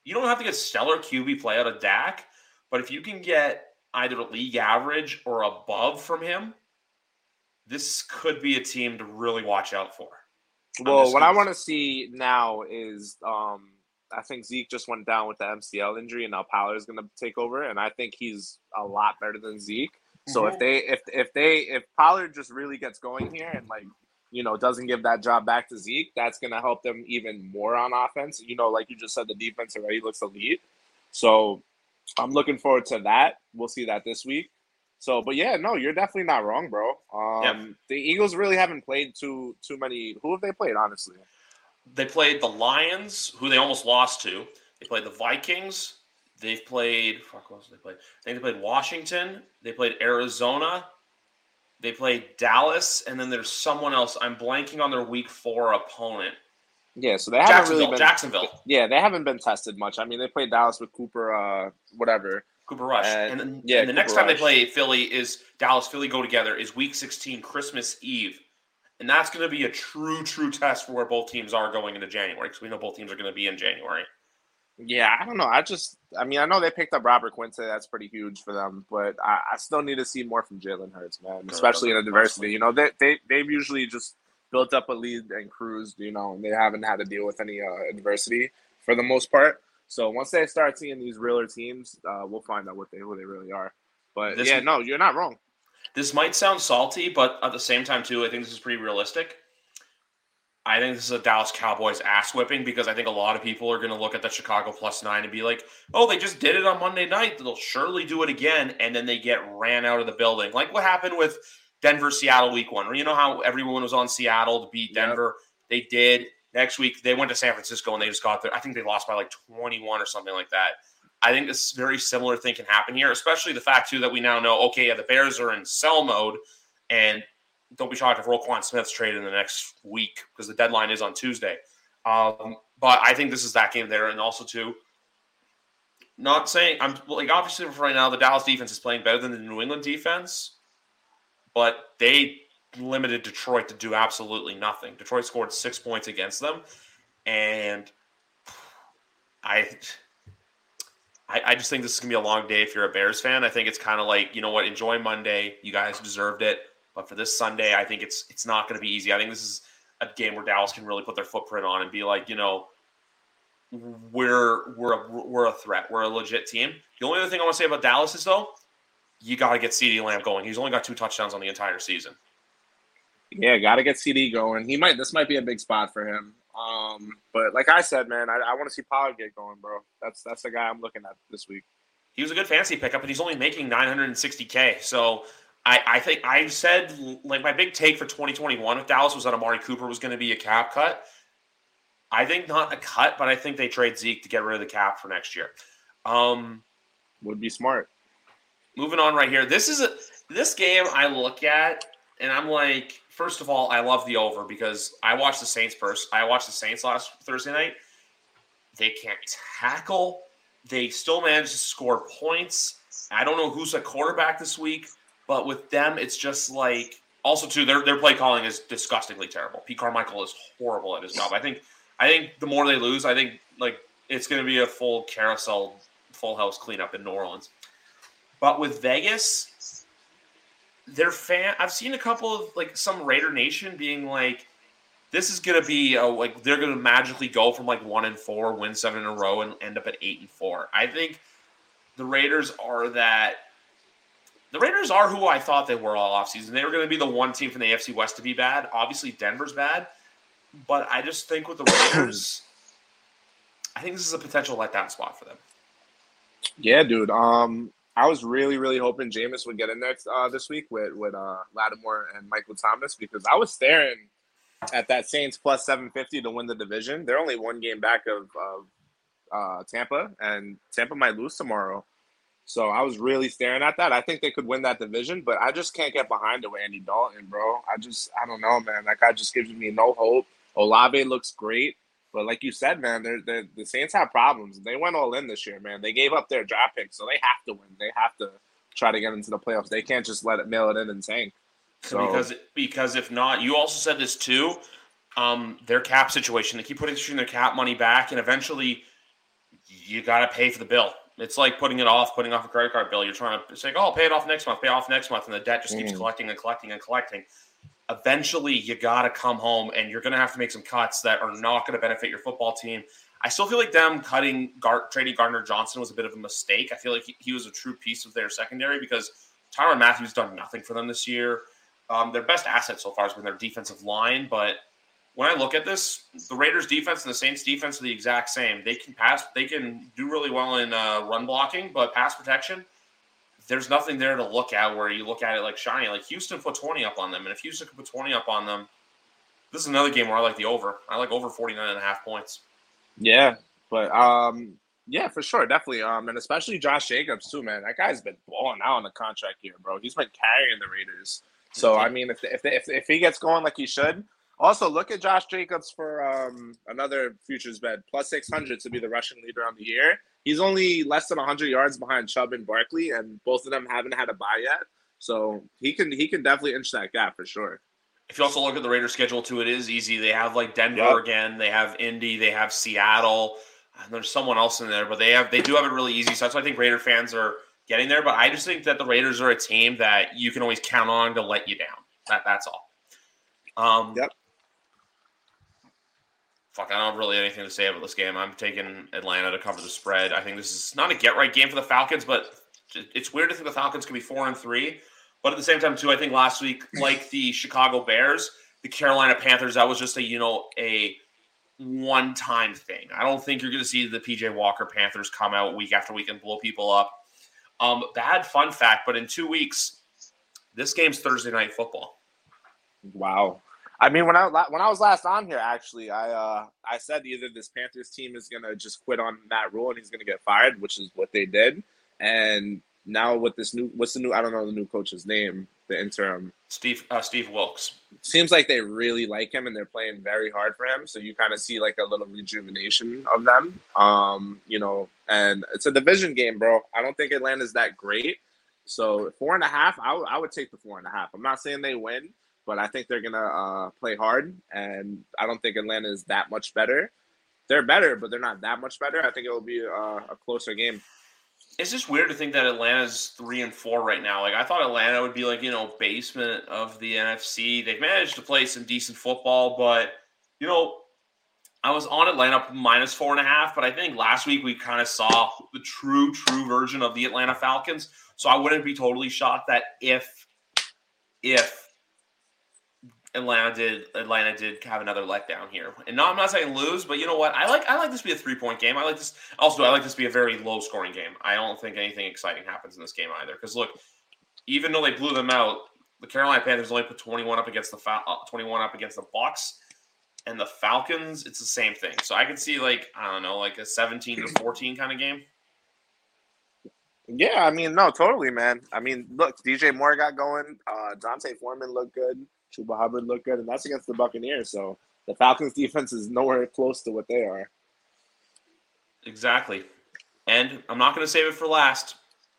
you don't have to get stellar QB play out of Dak, but if you can get either league average or above from him, this could be a team to really watch out for. Well, what I want to see now is um, I think Zeke just went down with the MCL injury, and now Pollard is going to take over, and I think he's a lot better than Zeke. So if mm-hmm. they if if they if Pollard just really gets going here and like you know doesn't give that job back to Zeke, that's gonna help them even more on offense. You know, like you just said, the defense already looks elite. So I'm looking forward to that. We'll see that this week. So, but yeah, no, you're definitely not wrong, bro. Um, yeah. The Eagles really haven't played too too many. Who have they played? Honestly, they played the Lions, who they almost lost to. They played the Vikings, They've played. Fuck, what else they played? I think they played Washington. They played Arizona. They play Dallas, and then there's someone else. I'm blanking on their week four opponent. Yeah, so they haven't really been Jacksonville. Yeah, they haven't been tested much. I mean, they played Dallas with Cooper, uh, whatever. Cooper Rush, And- and, then, yeah, and the next Cooper time they play Philly is Dallas. Philly go together is Week 16, Christmas Eve, and that's going to be a true, true test for where both teams are going into January because we know both teams are going to be in January. Yeah, I don't know. I just, I mean, I know they picked up Robert Quincy. That's pretty huge for them, but I, I still need to see more from Jalen Hurts, man. Especially in a diversity. You know, they they they've usually just built up a lead and cruised. You know, and they haven't had to deal with any uh, adversity for the most part. So once they start seeing these realer teams, uh, we'll find out what they who they really are. But This- yeah, no, you're not wrong. This might sound salty, but at the same time, too, I think this is pretty realistic. I think this is a Dallas Cowboys ass whipping because I think a lot of people are going to look at the Chicago plus nine and be like, oh, they just did it on Monday night. They'll surely do it again. And then they get ran out of the building. Like what happened with Denver Seattle week one. Or you know how everyone was on Seattle to beat Yep. Denver? They did. Next week, they went to San Francisco and they just got there. I think they lost by like 21 or something like that. I think this very similar thing can happen here, especially the fact, too, that we now know, okay, yeah, the Bears are in sell mode. And don't be shocked if Roquan Smith's traded in the next week because the deadline is on Tuesday. Um, but I think this is that game there, and also too. Not saying I'm like obviously for right now the Dallas defense is playing better than the New England defense, but they limited Detroit to do absolutely nothing. Detroit scored six points against them, and I. I, I just think this is gonna be a long day if you're a Bears fan. I think it's kind of like you know what, enjoy Monday. You guys deserved it. But for this Sunday, I think it's it's not going to be easy. I think this is a game where Dallas can really put their footprint on and be like, you know, we're we're a, we're a threat. We're a legit team. The only other thing I want to say about Dallas is though, you got to get CeeDee Lamb going. He's only got two touchdowns on the entire season. Yeah, got to get CeeDee going. He might. This might be a big spot for him. Um, but like I said, man, I, I want to see Pollard get going, bro. That's that's the guy I'm looking at this week. He was a good fantasy pickup, and he's only making 960k. So I, I think I said like my big take for 2021 if Dallas was that Amari Cooper was going to be a cap cut. I think not a cut, but I think they trade Zeke to get rid of the cap for next year. Um, Would be smart. moving on right here. This is a this game I look at and I'm like, first of all, I love the over because I watched the Saints first. I watched the Saints last Thursday night. They can't tackle. They still managed to score points. I don't know who's a quarterback this week, but with them, it's just like also too their their play calling is disgustingly terrible. Pete Carmichael is horrible at his job. I think I think the more they lose, I think like it's going to be a full carousel, full house cleanup in New Orleans. But with Vegas, their fan, I've seen a couple of like some Raider Nation being like, "This is going to be a, like they're going to magically go from like one and four, win seven in a row, and end up at eight and four. I think the Raiders are that. The Raiders are who I thought they were all offseason. They were going to be the one team from the AFC West to be bad. Obviously, Denver's bad, but I just think with the Raiders, I think this is a potential letdown spot for them. Yeah, dude. Um, I was really, really hoping Jameis would get in there uh, this week with with uh, Lattimore and Michael Thomas because I was staring at that Saints plus seven fifty to win the division. They're only one game back of, of uh, Tampa, and Tampa might lose tomorrow. So I was really staring at that. I think they could win that division, but I just can't get behind it Andy Dalton, bro. I just, I don't know, man. That guy just gives me no hope. Olave looks great. But like you said, man, they're, they're, the Saints have problems. They went all in this year, man. They gave up their draft pick, so they have to win. They have to try to get into the playoffs. They can't just let it mail it in and tank. So because because if not, you also said this too. Um, their cap situation, they keep putting their cap money back, and eventually, you got to pay for the bill. It's like putting it off, putting off a credit card bill. You're trying to say, "Oh, I'll pay it off next month, pay it off next month," and the debt just keeps Mhm. collecting and collecting and collecting. Eventually, you got to come home, and you're going to have to make some cuts that are not going to benefit your football team. I still feel like them cutting Gar- trading Gardner Johnson was a bit of a mistake. I feel like he, he was a true piece of their secondary because Tyrann Mathieu done nothing for them this year. Um, their best asset so far has been their defensive line, but when I look at this, the Raiders' defense and the Saints' defense are the exact same. They can pass, they can do really well in uh, run blocking, but pass protection, there's nothing there to look at where you look at it like shiny. Like Houston put 20 up on them, and if Houston could put 20 up on them, this is another game where I like the over. I like over 49 and a half points. yeah, but um, yeah, for sure, definitely. Um, and especially Josh Jacobs too, man. That guy's been balling out on the contract here, bro. He's been carrying the Raiders. So I mean, if if if, if he gets going like he should, also look at Josh Jacobs for um, another futures bet plus six hundred to be the rushing leader on the year. He's only less than hundred yards behind Chubb and Barkley, and both of them haven't had a bye yet. So he can he can definitely inch that gap for sure. If you also look at the Raiders schedule too, it is easy. They have like Denver yep. again, they have Indy, they have Seattle, and there's someone else in there, but they have they do have it really easy. So that's why I think Raider fans are getting there. But I just think that the Raiders are a team that you can always count on to let you down. That that's all. Um, yep. Fuck, I don't really have anything to say about this game. I'm taking Atlanta to cover the spread. I think this is not a get right game for the Falcons, but it's weird to think the Falcons can be four and three. But at the same time, too, I think last week, like the Chicago Bears, the Carolina Panthers, that was just a you know a one time thing. I don't think you're going to see the PJ Walker Panthers come out week after week and blow people up. Um, bad fun fact, but in two weeks, this game's Thursday night football. Wow. I mean, when I when I was last on here, actually, I uh, I said either this Panthers team is gonna just quit on Matt Rhule and he's gonna get fired, which is what they did, and now with this new, what's the new? I don't know the new coach's name, the interim. Steve uh, Steve Wilks. Seems like they really like him and they're playing very hard for him. So you kind of see like a little rejuvenation of them. Um, you know, and it's a division game, bro. I don't think Atlanta's that great. So four and a half, I, w- I would take the four and a half. I'm not saying they win, but I think they're gonna uh, play hard, and I don't think Atlanta is that much better. They're better, but they're not that much better. I think it will be a, a closer game it's just weird to think that Atlanta's three and four right now. Like I thought Atlanta would be like you know basement of the NFC. They've managed to play some decent football, but you know I was on Atlanta minus four and a half, but I think last week we kind of saw the true true version of the Atlanta Falcons. So I wouldn't be totally shocked that if if Atlanta did Atlanta did have another letdown here. And no, I'm not saying lose, but you know what? I like I like this to be a three point game. I like this also I like this to be a very low scoring game. I don't think anything exciting happens in this game either. Because look, even though they blew them out, the Carolina Panthers only put 21 up against the uh, 21 up against the Bucs, and the Falcons. It's the same thing. So I could see like I don't know, like a 17 to 14 kind of game. Yeah, I mean, no, totally, man. I mean, look, DJ Moore got going. Uh, D'Onta Foreman looked good. Chuba Hubbard looked good, and that's against the Buccaneers. So the Falcons' defense is nowhere close to what they are. Exactly. And I'm not going to save it for last.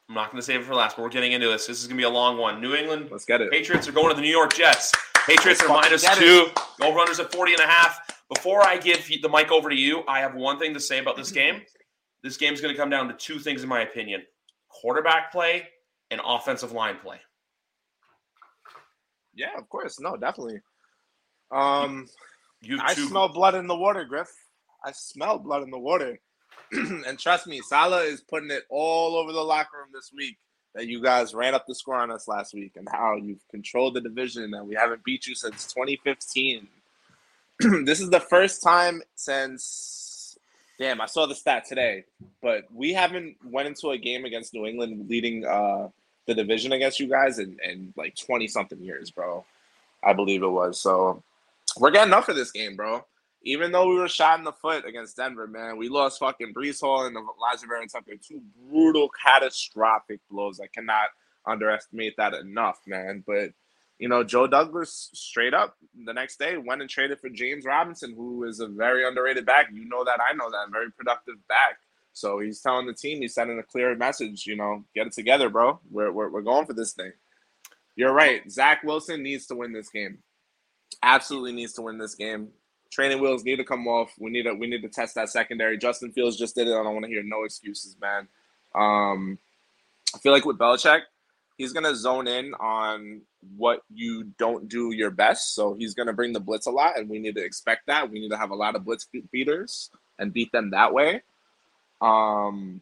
I'm not going to save it for last, but we're getting into this. This is going to be a long one. New England Let's get it. Patriots are going to the New York Jets. Patriots Let's are minus two. Over runners at 40 and a half. Before I give the mic over to you, I have one thing to say about this game. This game is going to come down to two things, in my opinion quarterback play and offensive line play. Yeah, of course. No, definitely. Um, you I smell blood in the water, Griff. I smell blood in the water. and trust me, Saleh is putting it all over the locker room this week that you guys ran up the score on us last week and how you've controlled the division and we haven't beat you since 2015. this is the first time since damn, I saw the stat today, but we haven't went into a game against New England leading uh the division against you guys in, in like 20 something years, bro. I believe it was. So we're getting up for this game, bro. Even though we were shot in the foot against Denver, man, we lost fucking Breece Hall and Alijah Vera Tucker. Two brutal, catastrophic blows. I cannot underestimate that enough, man. But you know, Joe Douglas straight up the next day went and traded for James Robinson, who is a very underrated back. You know that, I know that, very productive back. So he's telling the team, he's sending a clear message, you know, get it together, bro. We're, we're, we're going for this thing. You're right. Zach Wilson needs to win this game. Absolutely needs to win this game. Training wheels need to come off. We need to we need to test that secondary. Justin Fields just did it. I don't want to hear no excuses, man. Um, I feel like with Belichick, he's gonna zone in on what you don't do your best. So he's gonna bring the blitz a lot, and we need to expect that. We need to have a lot of blitz beaters and beat them that way. Um,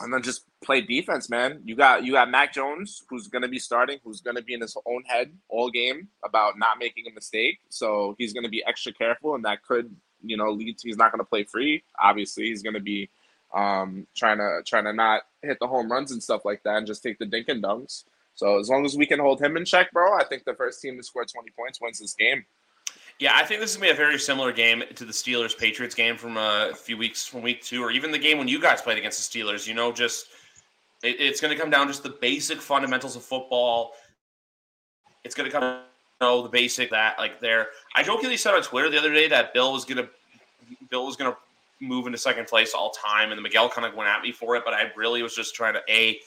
and then just play defense, man. You got you got Mac Jones, who's to be starting, who's to be in his own head all game about not making a mistake. So he's to be extra careful, and that could you know lead to he's not to play free. Obviously, he's to be um, trying to trying to not hit the home runs and stuff like that, and just take the dink and dunks. So as long as we can hold him in check, bro, I think the first team to score twenty points wins this game. Yeah, I think this is gonna be a very similar game to the Steelers Patriots game from uh, a few weeks from week two, or even the game when you guys played against the Steelers. You know, just it, it's gonna come down just the basic fundamentals of football. it's to come. You know the basic that like there. I jokingly said on Twitter the other day that Bill was to Bill was to move into second place all time, and Miguel kind of went at me for it. But I really was just trying to a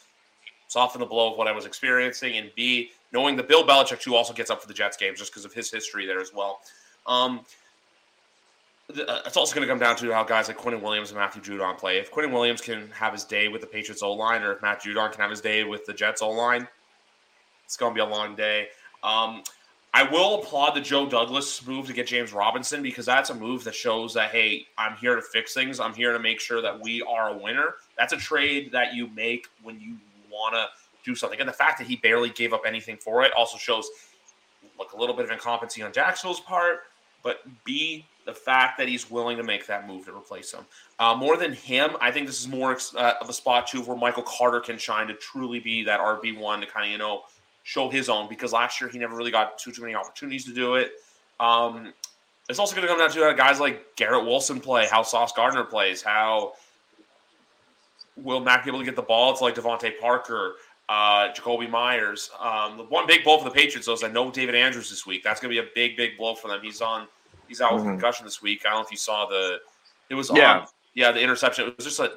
soften the blow of what I was experiencing, and b knowing that Bill Belichick too also gets up for the Jets games just because of his history there as well. Um, uh, it's also going to come down to how guys like Quinnen Williams and Matthew Judon play. If Quinnen Williams can have his day with the Patriots O line, or if Matt Judon can have his day with the Jets O line, it's going to be a long day. Um, I will applaud the Joe Douglas move to get James Robinson because that's a move that shows that hey, I'm here to fix things. I'm here to make sure that we are a winner. That's a trade that you make when you want to do something. And the fact that he barely gave up anything for it also shows like a little bit of incompetency on Jacksonville's part, but B the fact that he's willing to make that move to replace him. Uh, more than him, I think this is more uh, of a spot too where Michael Carter can shine to truly be that RB one to kind of you know show his own because last year he never really got too too many opportunities to do it. Um, it's also going to come down to how guys like Garrett Wilson play, how Sauce Gardner plays, how will Mac be able to get the ball to like DeVante Parker, uh, Jakobi Meyers. Um, the one big blow for the Patriots though is I know David Andrews this week. That's going to be a big, big blow for them. He's on, he's out with mm-hmm. concussion this week. I don't know if you saw the, it was yeah, on, yeah, the interception. It was just a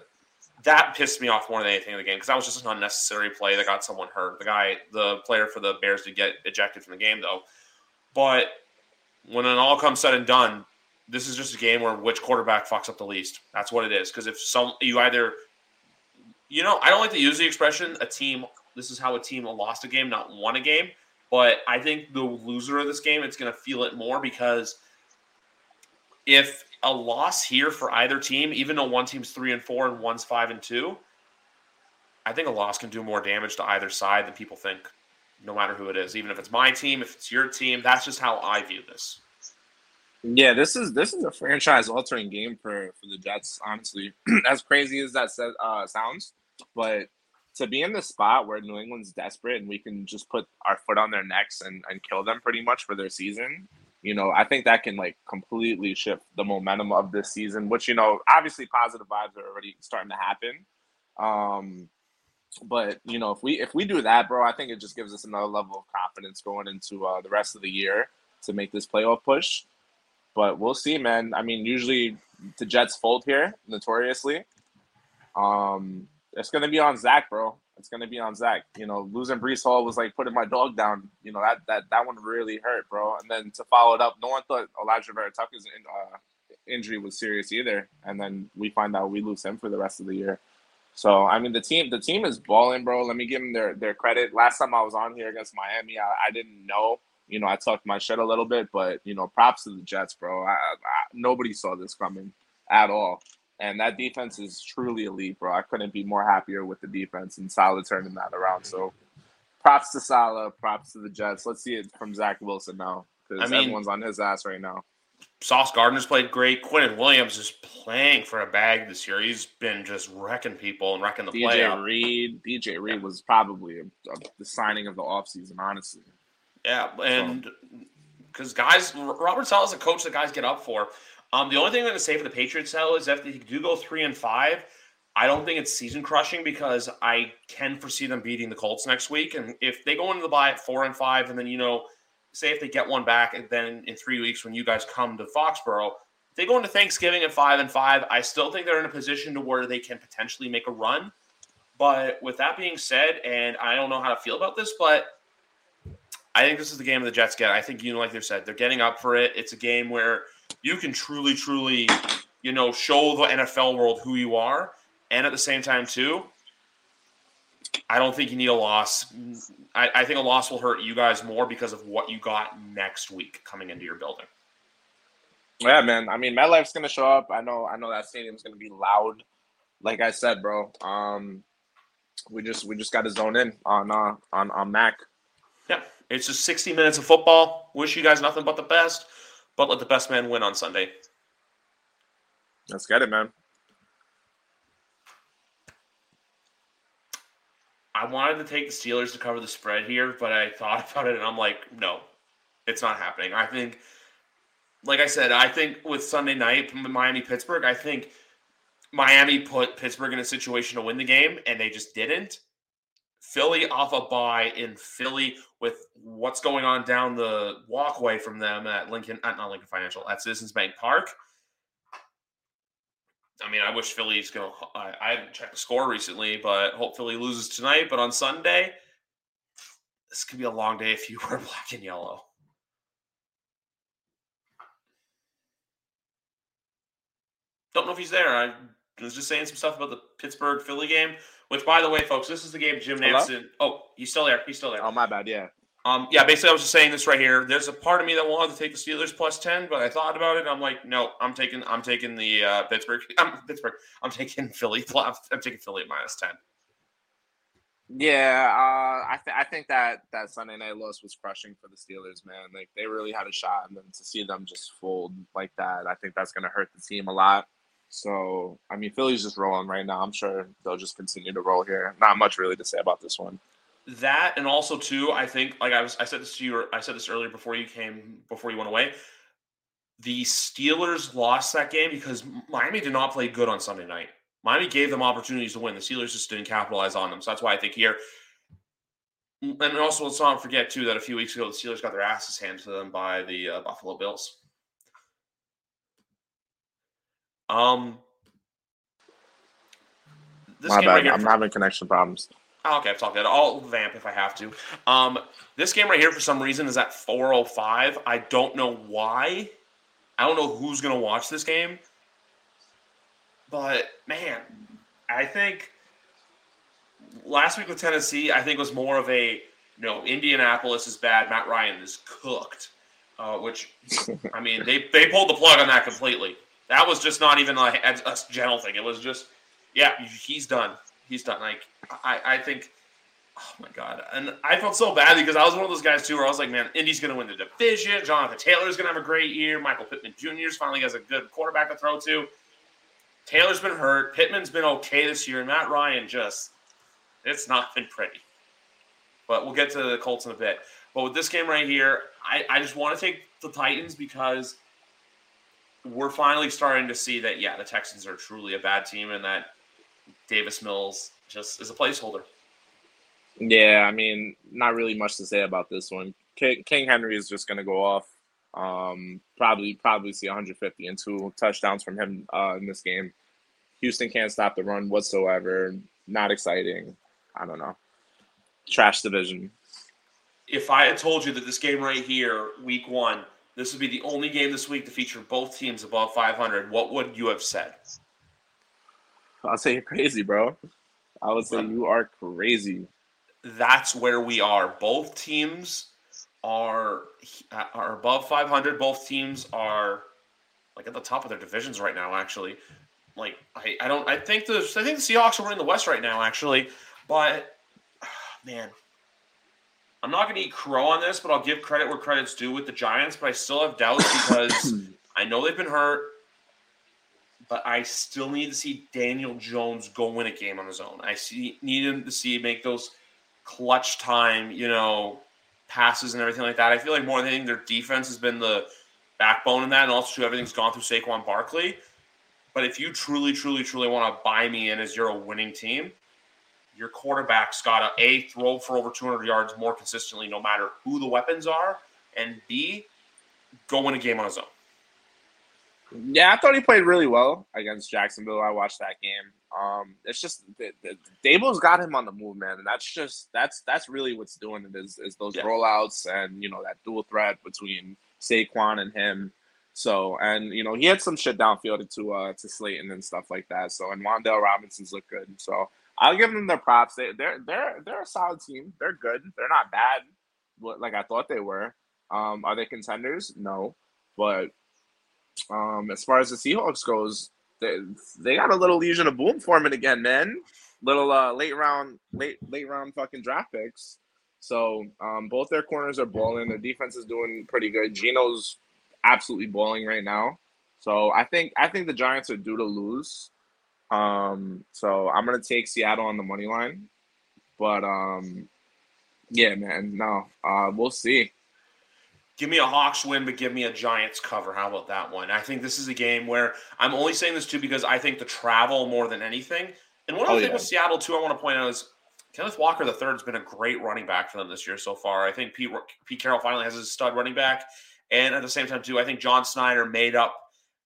that pissed me off more than anything in the game because that was just an unnecessary play that got someone hurt. The guy, the player for the Bears, did get ejected from the game though. But when it all comes said and done, this is just a game where which quarterback fucks up the least. That's what it is. Because if some you either, you know, I don't like to use the expression a team. This is how a team lost a game, not won a game. But I think the loser of this game, it's going to feel it more because if a loss here for either team, even though one team's three and four and one's five and two, I think a loss can do more damage to either side than people think, no matter who it is. Even if it's my team, if it's your team, that's just how I view this. Yeah, this is this is a franchise altering game for for the Jets. Honestly, as crazy as that uh, sounds, but to be in the spot where New England's desperate and we can just put our foot on their necks and, and kill them pretty much for their season you know, I think that can like completely shift the momentum of this season, which, you know, obviously positive vibes are already starting to happen. Um, but you know, if we if we do that, bro, I think it just gives us another level of confidence going into uh, the rest of the year to make this playoff push. But we'll see, man. I mean, usually the Jets fold here, notoriously. Um, it's gonna be on Zach, bro. It's gonna be on Zach. You know, losing Breece Hall was like putting my dog down. You know that that that one really hurt, bro. And then to follow it up, no one thought Alijah Vera-Tucker's in, uh, injury was serious either. And then we find out we lose him for the rest of the year. So I mean, the team the team is balling, bro. Let me give them their their credit. Last time I was on here against Miami, I, I didn't know. You know, I talked my shit a little bit, but you know, props to the Jets, bro. I, I, nobody saw this coming at all. And that defense is truly elite, bro. I couldn't be more happier with the defense and Saleh turning that around. So props to Saleh, props to the Jets. Let's see it from Zach Wilson now because I mean, everyone's on his ass right now. Sauce Gardner's played great. Quinnen Williams is playing for a bag this year. He's been just wrecking people and wrecking the DJ play. DJ Reed, DJ Reed yeah. was probably a, a, the signing of the offseason, honestly. Yeah, and because so. guys, Robert Saleh is a coach that guys get up for. Um, the only thing I'm going to say for the Patriots, though, is if they do go three and five, I don't think it's season crushing because I can foresee them beating the Colts next week. And if they go into the bye at four and five, and then you know, say if they get one back, and then in three weeks when you guys come to Foxborough, if they go into Thanksgiving at five and five, I still think they're in a position to where they can potentially make a run. But with that being said, and I don't know how to feel about this, but I think this is the game of the Jets get. I think you know, like they said, they're getting up for it. It's a game where you can truly, truly, you know, show the NFL world who you are. And at the same time, too, I don't think you need a loss. I, I think a loss will hurt you guys more because of what you got next week coming into your building. Yeah, man. I mean, MetLife's gonna show up. I know. I know that stadium's gonna be loud. Like I said, bro. Um, we just we just got to zone in on uh on on Mac. Yeah, it's just sixty minutes of football. Wish you guys nothing but the best but let the best man win on Sunday. Let's get it, man. I wanted to take the Steelers to cover the spread here, but I thought about it and I'm like, no, it's not happening. I think, like I said, I think with Sunday night, from Miami Pittsburgh, I think Miami put Pittsburgh in a situation to win the game and they just didn't. Philly off a bye in Philly with what's going on down the walkway from them at Lincoln, uh, not Lincoln Financial, at Citizens Bank Park. I mean, I wish Philly's going to. I haven't checked the score recently, but hope Philly loses tonight. But on Sunday, this could be a long day if you wear black and yellow. Don't know if he's there. I was just saying some stuff about the Pittsburgh Philly game. Which, by the way, folks, this is the game Jim Nanson. Oh, he's still there. He's still there. Oh, my bad. Yeah. Um, yeah, basically, I was just saying this right here. There's a part of me that wanted to take the Steelers plus ten, but I thought about it. I'm like, no, I'm taking, I'm taking the uh, Pittsburgh. I'm Pittsburgh. I'm taking Philly. I'm taking Philly at minus ten. Yeah, uh, I th- I think that that Sunday night loss was crushing for the Steelers, man. Like they really had a shot, and then to see them just fold like that, I think that's going to hurt the team a lot. So, I mean, Philly's just rolling right now. I'm sure they'll just continue to roll here. Not much really to say about this one. That and also too, I think like I was I said this to you I said this earlier before you came before you went away. The Steelers lost that game because Miami did not play good on Sunday night. Miami gave them opportunities to win. The Steelers just didn't capitalize on them. So that's why I think here. And also, let's not forget too that a few weeks ago the Steelers got their asses handed to them by the uh, Buffalo Bills. Um, My bad. Right I'm having connection problems. Oh, okay, it's all good. I'll vamp if I have to. Um, this game right here, for some reason, is at 4:05. I don't know why. I don't know who's gonna watch this game, but man, I think last week with Tennessee, I think was more of a you know Indianapolis is bad. Matt Ryan is cooked, uh, which I mean they they pulled the plug on that completely. That was just not even like a, a gentle thing. It was just, yeah, he's done. He's done. Like I, I think. Oh my god! And I felt so bad because I was one of those guys too, where I was like, "Man, Indy's going to win the division. Jonathan Taylor's going to have a great year. Michael Pittman Jr. finally has a good quarterback to throw to. Taylor's been hurt. Pittman's been okay this year. And Matt Ryan just—it's not been pretty. But we'll get to the Colts in a bit. But with this game right here, I, I just want to take the Titans because we're finally starting to see that yeah, the Texans are truly a bad team, and that Davis Mills just is a placeholder. Yeah, I mean, not really much to say about this one. King, King Henry is just going to go off. Um, probably, probably see 150 and two touchdowns from him uh, in this game. Houston can't stop the run whatsoever. Not exciting. I don't know. Trash division. If I had told you that this game right here, week one, this would be the only game this week to feature both teams above 500. What would you have said? I'll say you're crazy, bro. I would say you are crazy. That's where we are. Both teams are uh, are above 500. Both teams are like at the top of their divisions right now. Actually, like I, I don't I think the I think the Seahawks are winning the West right now. Actually, but man, I'm not going to eat crow on this, but I'll give credit where credit's due with the Giants. But I still have doubts because I know they've been hurt, but I still need to see Daniel Jones go win a game on his own. I see need him to see make those clutch time, you know, passes and everything like that. I feel like more than anything, their defense has been the backbone in that, and also everything's gone through Saquon Barkley. But if you truly, truly, truly want to buy me in as you're a winning team, your quarterback's got to a throw for over 200 yards more consistently, no matter who the weapons are, and b go win a game on his own. Yeah, I thought he played really well against Jacksonville. I watched that game. Um, it's just the, the, Daboll's got him on the move, man, and that's just that's that's really what's doing it is is those yeah. rollouts and you know that dual threat between Saquon and him. So and you know he had some shit downfield to uh to Slayton and stuff like that. So and Wan'Dale Robinson's look good. So I'll give them their props. They, they're they're they're a solid team. They're good. They're not bad, like I thought they were. Um, are they contenders? No, but um, as far as the Seahawks goes, they they got a little Legion of Boom forming again, man. Little uh, late round, late late round fucking draft picks. So um, both their corners are balling. Their defense is doing pretty good. Geno's absolutely balling right now. So I think I think the Giants are due to lose. Um, so I'm gonna take Seattle on the money line, but um, yeah, man, no, uh, we'll see. Give me a Hawks win, but give me a Giants cover. How about that one? I think this is a game where I'm only saying this too because I think the travel more than anything. And one other oh, thing yeah. with Seattle too, I want to point out is Kenneth Walker the third has been a great running back for them this year so far. I think Pete, Pete Carroll finally has his stud running back, and at the same time too, I think John Schneider made up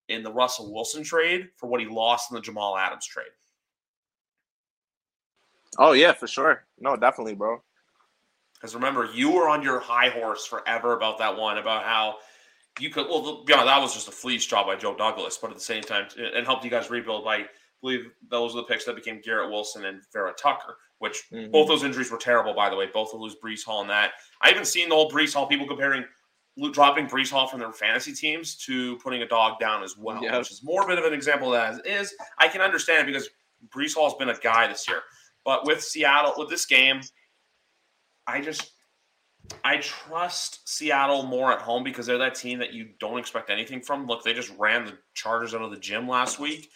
in the Russell Wilson trade for what he lost in the Jamal Adams trade. Oh yeah, for sure. No, definitely, bro. Because remember, you were on your high horse forever about that one about how you could. Well, yeah, that was just a fleece job by Joe Douglas, but at the same time, it helped you guys rebuild by. I believe those are the picks that became Garrett Wilson and Vera Tucker, which mm-hmm. both those injuries were terrible, by the way. Both of lose Breece Hall and that. I haven't seen the whole Breece Hall people comparing dropping Breece Hall from their fantasy teams to putting a dog down as well, yep. which is more of an example of that is. I can understand it because Breece Hall's been a guy this year. But with Seattle, with this game, I just I trust Seattle more at home because they're that team that you don't expect anything from. Look, they just ran the Chargers out of the gym last week.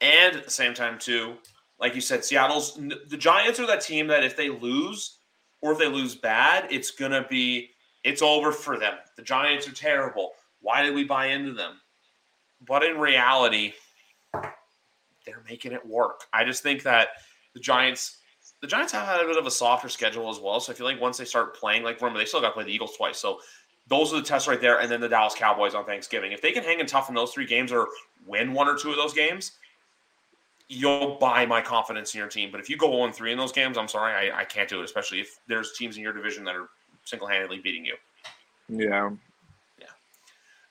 And at the same time, too, like you said, Seattle's the Giants are that team that if they lose or if they lose bad, it's gonna be it's over for them. The Giants are terrible. Why did we buy into them? But in reality, they're making it work. I just think that the Giants the Giants have had a bit of a softer schedule as well. So I feel like once they start playing, like remember they still got to play the Eagles twice. So those are the tests right there, and then the Dallas Cowboys on Thanksgiving. If they can hang in tough in those three games or win one or two of those games, you'll buy my confidence in your team. But if you go 0 3 in those games, I'm sorry, I, I can't do it, especially if there's teams in your division that are single handedly beating you. Yeah. Yeah.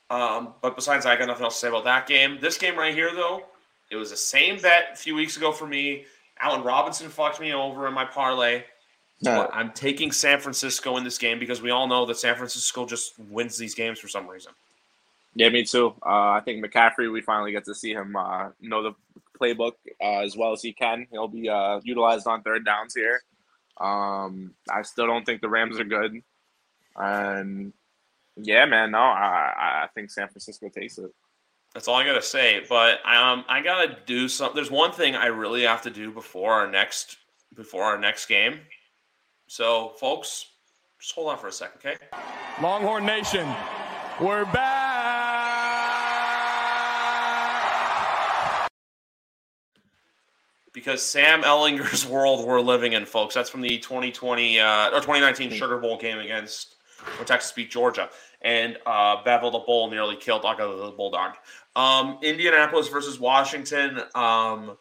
Um, but besides that, I got nothing else to say about that game. This game right here, though, it was the same bet a few weeks ago for me. Allen Robinson fucked me over in my parlay. No. I'm taking San Francisco in this game because we all know that San Francisco just wins these games for some reason. Yeah, me too. Uh, I think McCaffrey, we finally get to see him uh, know the playbook uh, as well as he can. He'll be uh, utilized on third downs here. Um, I still don't think the Rams are good. And yeah, man, no, I, I think San Francisco takes it. That's all I gotta say. But um, I gotta do some. There's one thing I really have to do before our next before our next game. So, folks, just hold on for a second, okay? Longhorn Nation, we're back. Because Sam Ehlinger's world we're living in, folks. That's from the 2020 uh, or 2019 Sugar Bowl game against when Texas beat Georgia and uh, Bevo the Bull nearly killed Uga the Bulldog. Um, Indianapolis versus Washington. Um,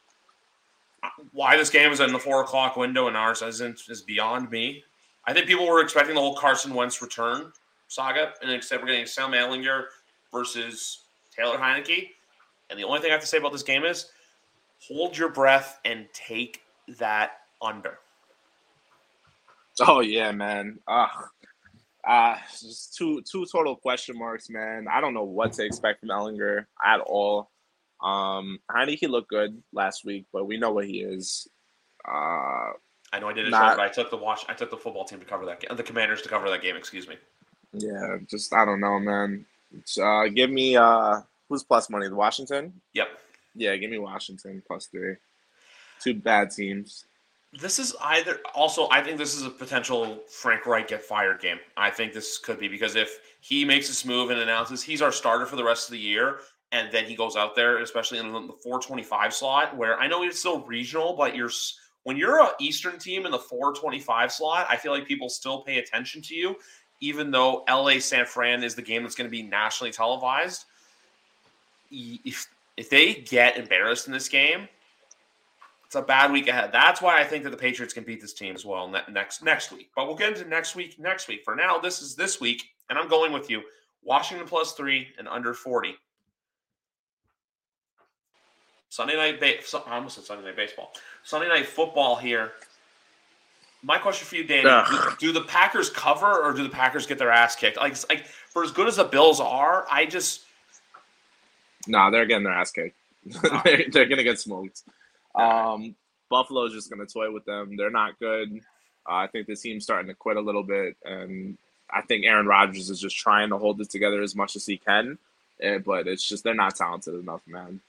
why this game is in the four o'clock window and ours isn't is beyond me. I think people were expecting the whole Carson Wentz return saga, and instead we're getting Sam Ehlinger versus Taylor Heinicke. And the only thing I have to say about this game is hold your breath and take that under. Oh yeah, man. Ugh. Uh, just two two total question marks, man. I don't know what to expect from Ehlinger at all. Um, he looked good last week, but we know what he is. Uh, I know I did it not, short, but I took the watch. I took the football team to cover that game. The Commanders to cover that game. Excuse me. Yeah, just I don't know, man. Uh, give me uh, who's plus money? The Washington. Yep. Yeah, give me Washington plus three. Two bad teams this is either also I think this is a potential Frank Reich get fired game. I think this could be because if he makes this move and announces he's our starter for the rest of the year, and then he goes out there, especially in the 425 slot, where I know he's still regional, but you're when you're an Eastern team in the 425 slot, I feel like people still pay attention to you, even though LA San Fran is the game that's going to be nationally televised. If if they get embarrassed in this game, it's a bad week ahead. That's why I think that the Patriots can beat this team as well next next week. But we'll get into next week next week. For now, this is this week, and I'm going with you. Washington plus three and under 40. Sunday night, ba- I almost said Sunday night baseball. Sunday night football here. My question for you, Danny: do, do, the Packers cover or do the Packers get their ass kicked? Like, like for as good as the Bills are, I just nah, they're getting their ass kicked. they're, they're gonna get smoked. Um, Buffalo's just going to toy with them. They're not good. Uh, I think the team's starting to quit a little bit, and I think Aaron Rodgers is just trying to hold it together as much as he can. Eh, but it's just they're not talented enough, man.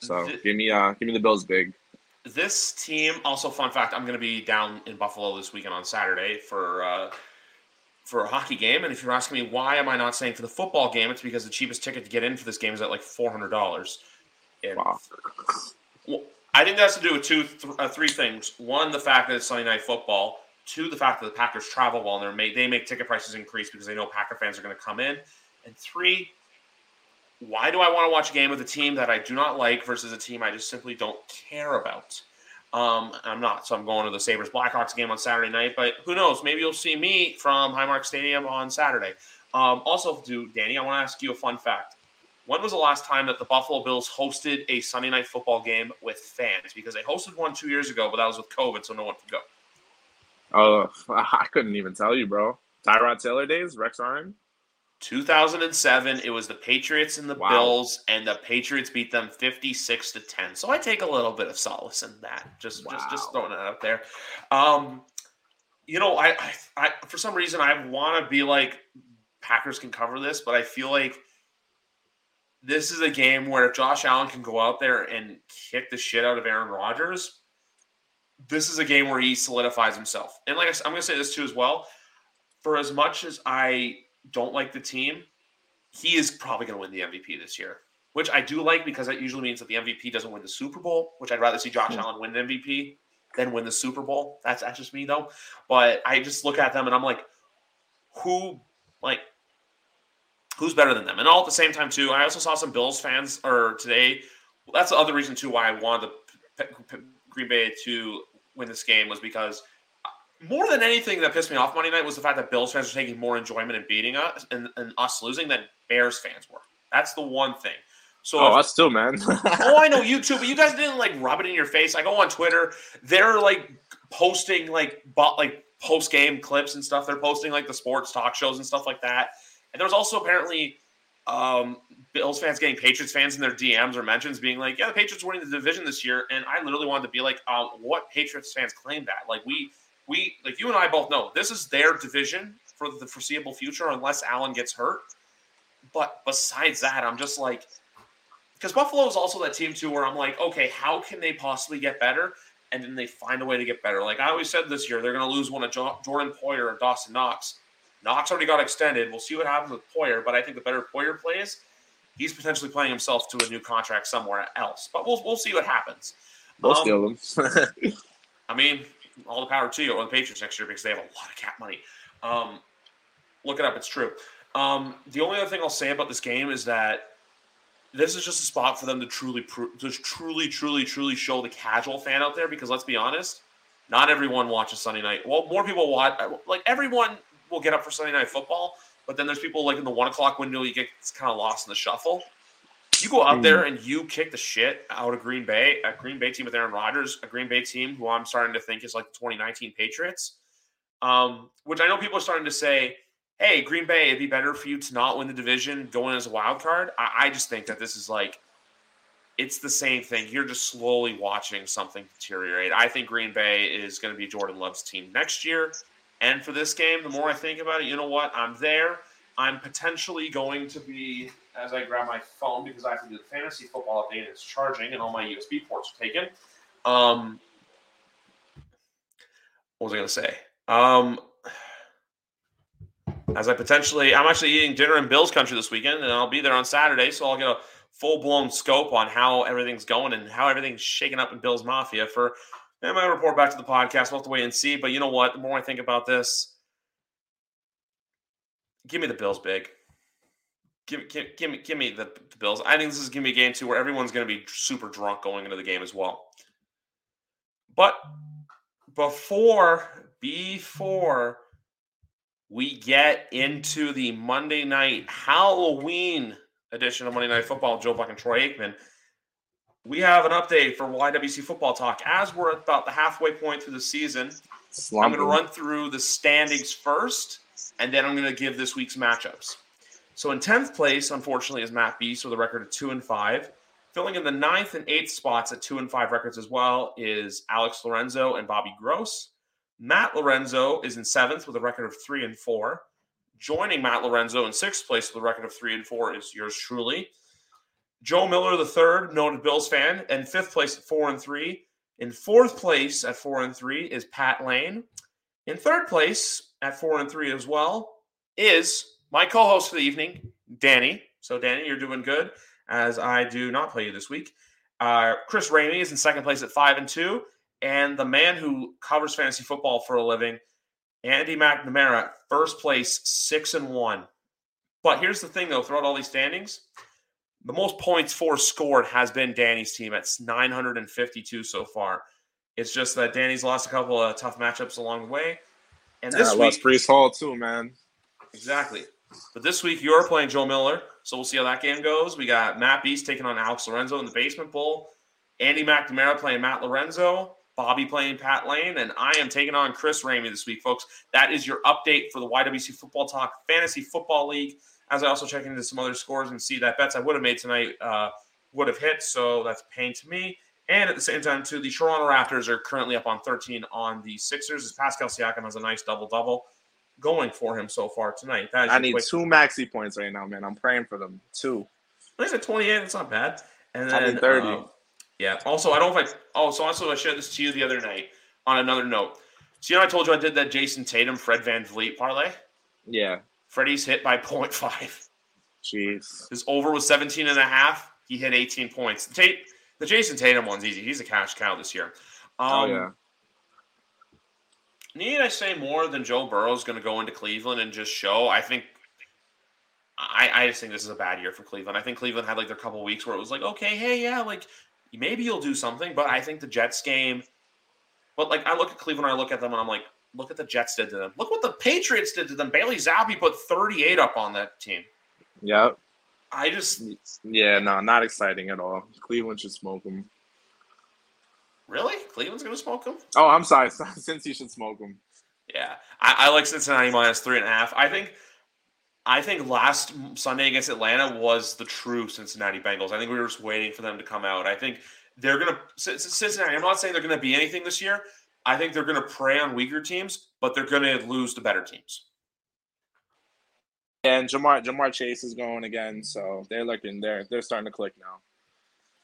So give me uh give me the Bills big. This team also fun fact, I'm going to be down in Buffalo this weekend on Saturday for uh for a hockey game. And if you're asking me why am I not saying for the football game, it's because the cheapest ticket to get in for this game is at like four hundred dollars. Wow. Well, I think that has to do with two, th- uh, three things. One, the fact that it's Sunday night football. Two, the fact that the Packers travel well and they make they make ticket prices increase because they know Packer fans are going to come in. And three, why do I want to watch a game with a team that I do not like versus a team I just simply don't care about? Um, I'm not, so I'm going to the Sabres Blackhawks game on Saturday night, but who knows? Maybe you'll see me from Highmark Stadium on Saturday. Um, also, do Danny, I want to ask you a fun fact. When was the last time that the Buffalo Bills hosted a Sunday night football game with fans? Because they hosted one two years ago, but that was with COVID, so no one could go. Oh, I couldn't even tell you, bro. Tyrod Taylor days, Rex Ryan. 2007, it was the Patriots and the Wow. Bills, and the Patriots beat them 56 to 10. So I take a little bit of solace in that. Just, just, just throwing it out there. Um, you know, I, I, I, for some reason, I want to be like Packers can cover this, but I feel like this is a game where if Josh Allen can go out there and kick the shit out of Aaron Rodgers, this is a game where he solidifies himself. And like I I'm going to say this too as well. For as much as I don't like the team, he is probably going to win the MVP this year, which I do like because that usually means that the MVP doesn't win the Super Bowl, which I'd rather see Josh hmm. Allen win the MVP than win the Super Bowl. That's that's just me though. But I just look at them and I'm like, who like who's better than them? And all at the same time too, I also saw some Bills fans or today. That's the other reason too why I wanted the P- P- Green Bay to win this game was because more than anything that pissed me off Monday night was the fact that Bills fans were taking more enjoyment in beating us and, and us losing than Bears fans were. That's the one thing. So Oh, if- us too, man. oh, I know you too, but you guys didn't like rub it in your face. I go on Twitter, they're like posting like bot like post game clips and stuff. They're posting like the sports talk shows and stuff like that. And there was also apparently um, Bills fans getting Patriots fans in their DMs or mentions being like, "Yeah, the Patriots winning the division this year." And I literally wanted to be like, um, "What Patriots fans claim that? Like we we like you and I both know this is their division for the foreseeable future unless Allen gets hurt." But besides that, I'm just like because Buffalo is also that team too where I'm like, okay, how can they possibly get better? And then they find a way to get better. Like I always said this year, they're going to lose one of Jo- Jordan Poyer or Dawson Knox. Knox already got extended. We'll see what happens with Poyer, but I think the better Poyer plays, he's potentially playing himself to a new contract somewhere else. But we'll we'll see what happens. we'll Um, steal them. I mean, all the power to you or the Patriots next year because they have a lot of cap money. Um, look it up; it's true. Um, the only other thing I'll say about this game is that this is just a spot for them to truly, pro- to truly, truly, truly show the casual fan out there. Because let's be honest, not everyone watches Sunday night. Well, more people watch. Like everyone will get up for Sunday night football, but then there's people like in the one o'clock window. You get kind of lost in the shuffle. You go out there and you kick the shit out of Green Bay, a Green Bay team with Aaron Rodgers, a Green Bay team who I'm starting to think is like the 2019 Patriots. Um, which I know people are starting to say, hey, Green Bay, it'd be better for you to not win the division going as a wild card. I, I just think that this is like it's the same thing. You're just slowly watching something deteriorate. I think Green Bay is going to be Jordan Love's team next year. And for this game, the more I think about it, you know what? I'm there. I'm potentially going to be, as I grab my phone, because I have to do the fantasy football update, and it's charging, and all my USB ports are taken. Um, what was I going to say? Um, as I potentially, I'm actually eating dinner in Bill's country this weekend, and I'll be there on Saturday, so I'll get a full blown scope on how everything's going and how everything's shaking up in Bill's Mafia. For I might report back to the podcast. We'll have to wait and see. But you know what? The more I think about this, give me the Bills big. Give, give, give me give me the, the Bills. I think this is going to be a game too where everyone's going to be super drunk going into the game as well. But before before we get into the Monday night Halloween edition of Monday Night Football, Joe Buck and Troy Aikman, we have an update for YWC Football Talk. As we're about the halfway point through the season, I'm going to run through the standings first, and then I'm going to give this week's matchups. So in 10th place, unfortunately, is Matt Beast with a record of 2 and 5. Filling in the ninth and eighth spots at 2 and 5 records as well is Alex Lorenzo and Bobby Gross. Matt Lorenzo is in seventh with a record of 3 and 4. Joining Matt Lorenzo in sixth place with a record of 3 and 4 is yours truly. Joe Miller the third, noted Bills fan, and fifth place at 4 and 3. In fourth place at 4 and 3 is Pat Lane. In third place at 4 and 3 as well is my co-host for the evening, Danny. So Danny, you're doing good as I do not play you this week. Uh, Chris Ramey is in second place at five and two, and the man who covers fantasy football for a living, Andy McNamara, first place, six and one. But here's the thing, though: throughout all these standings, the most points for scored has been Danny's team at 952 so far. It's just that Danny's lost a couple of tough matchups along the way, and this I week, Breece Hall too, man. exactly. But this week you're playing Joe Miller, so we'll see how that game goes. We got Matt Beast taking on Alex Lorenzo in the basement bowl. Andy McNamara playing Matt Lorenzo. Bobby playing Pat Lane, and I am taking on Chris Ramey this week, folks. That is your update for the YWC Football Talk Fantasy Football League. As I also check into some other scores and see that bets I would have made tonight uh, would have hit, so that's pain to me. And at the same time, too, the Toronto Raptors are currently up on 13 on the Sixers. As Pascal Siakam has a nice double double going for him so far tonight. I need quick- two Maxey points right now, man. I'm praying for them. Two. He's at 28. It's not bad. And then need 30. uh, yeah. Also, I don't know if I. Oh, so also I shared this to you the other night on another note. So you know I told you I did that Jayson Tatum Fred VanVleet parlay. Yeah. Freddie's hit by 0.5. Jeez. His over was 17 and a half. He hit 18 points. Tate, the Jayson Tatum one's easy. He's a cash cow this year. Um, oh yeah. Need I say more than Joe Burrow's going to go into Cleveland and just show? I think. I, I just think this is a bad year for Cleveland. I think Cleveland had like their couple weeks where it was like, okay, hey, yeah, like maybe you'll do something. But I think the Jets game. But like I look at Cleveland, I look at them, and I'm like, look at the Jets did to them. Look what the Patriots did to them. Bailey Zappe put 38 up on that team. Yep. I just Yeah. No, not exciting at all. Cleveland should smoke them. really Cleveland's going to smoke them. Oh, I'm sorry. Cincy should smoke them. Yeah, I, I like Cincinnati minus three and a half. I think, I think last Sunday against Atlanta was the true Cincinnati Bengals. I think we were just waiting for them to come out. I think they're gonna Cincinnati. I'm not saying they're gonna be anything this year. I think they're gonna prey on weaker teams, but they're gonna lose to better teams. And Ja'Marr Ja'Marr Chase is going again, so they're looking. They're they're starting to click now.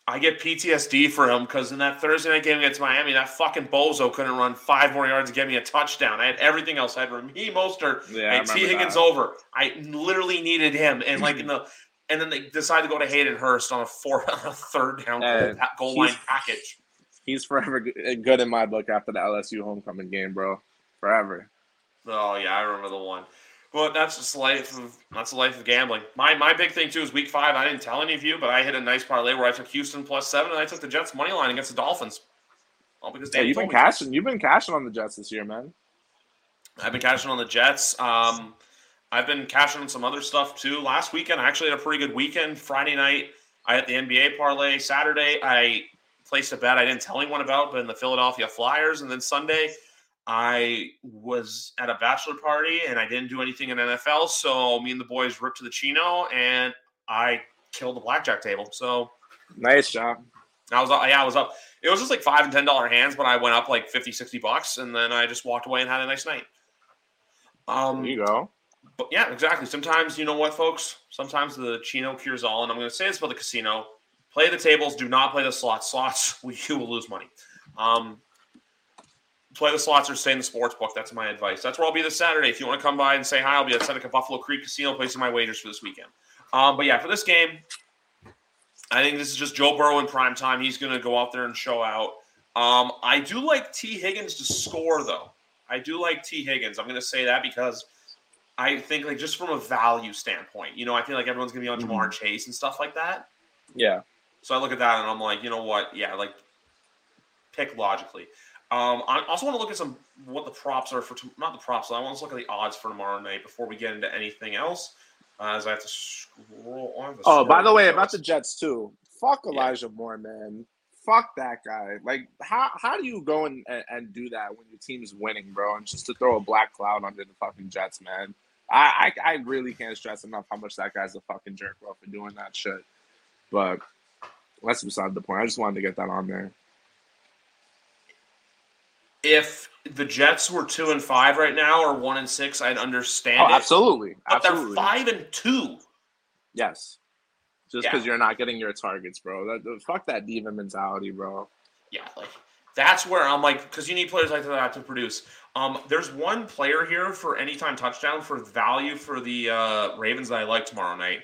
I get PTSD for him because in that Thursday night game against Miami, that fucking bozo couldn't run five more yards and get me a touchdown. I had everything else. I had Raheem Mostert Yeah, and Tee Higgins that. over. I literally needed him, and like in the, and then they decided to go to Hayden Hurst on a four, on a third down goal, goal line package. He's forever good in my book after the LSU homecoming game, bro. Forever. Oh yeah, I remember the one. But that's just life of that's the life of gambling. My my big thing too is week five. I didn't tell any of you, but I hit a nice parlay where I took Houston plus seven and I took the Jets money line against the Dolphins. All because Yeah, you've been cashing. You've been cashing on the Jets this year, man. I've been cashing on the Jets. Um, I've been cashing on some other stuff too. Last weekend, I actually had a pretty good weekend. Friday night, I had the NBA parlay. Saturday, I placed a bet I didn't tell anyone about, but in the Philadelphia Flyers. And then Sunday, I was at a bachelor party and I didn't do anything in NFL. So me and the boys ripped to the Chino and I killed the blackjack table. So Nice job. I was, yeah, I was up. It was just like five and ten dollar hands, but I went up like 50, 60 bucks, and then I just walked away and had a nice night. Um, There you go. but yeah, exactly. Sometimes you know what, folks. Sometimes the Chino cures all, and I'm going to say this about the casino: play the tables, do not play the slots. Slots, you will lose money. Um, play the slots or stay in the sports book. That's my advice. That's where I'll be this Saturday. If you want to come by and say hi, I'll be at Seneca Buffalo Creek Casino placing my wagers for this weekend. Um, but yeah, for this game, I think this is just Joe Burrow in prime time. He's going to go out there and show out. Um, I do like Tee Higgins to score, though. I do like Tee Higgins. I'm going to say that because I think, like, just from a value standpoint, you know, I feel like everyone's going to be on Ja'Marr Chase and stuff like that. Yeah. So I look at that and I'm like, you know what? Yeah, like, pick logically. Um, I also want to look at some what the props are for t- not the props. I want to look at the odds for tomorrow night before we get into anything else. Uh, as I have to scroll. I have to Oh, by the way, about the Jets too. Fuck Yeah. Elijah Moore, man. Fuck that guy. Like, how how do you go and, and, and do that when your team's winning, bro? And just to throw a black cloud under the fucking Jets, man. I, I I really can't stress enough how much that guy's a fucking jerk bro for doing that shit. But that's beside the point. I just wanted to get that on there. If the Jets were two and five right now or one and six, I'd understand Oh, it. absolutely, But absolutely. they're five and two. Yes. Just Yeah. because you're not getting your targets, bro. That, that- fuck that diva mentality, bro. Yeah, like that's where I'm like, because you need players like that to produce. Um, there's one player here for anytime touchdown for value for the uh, Ravens that I like tomorrow night.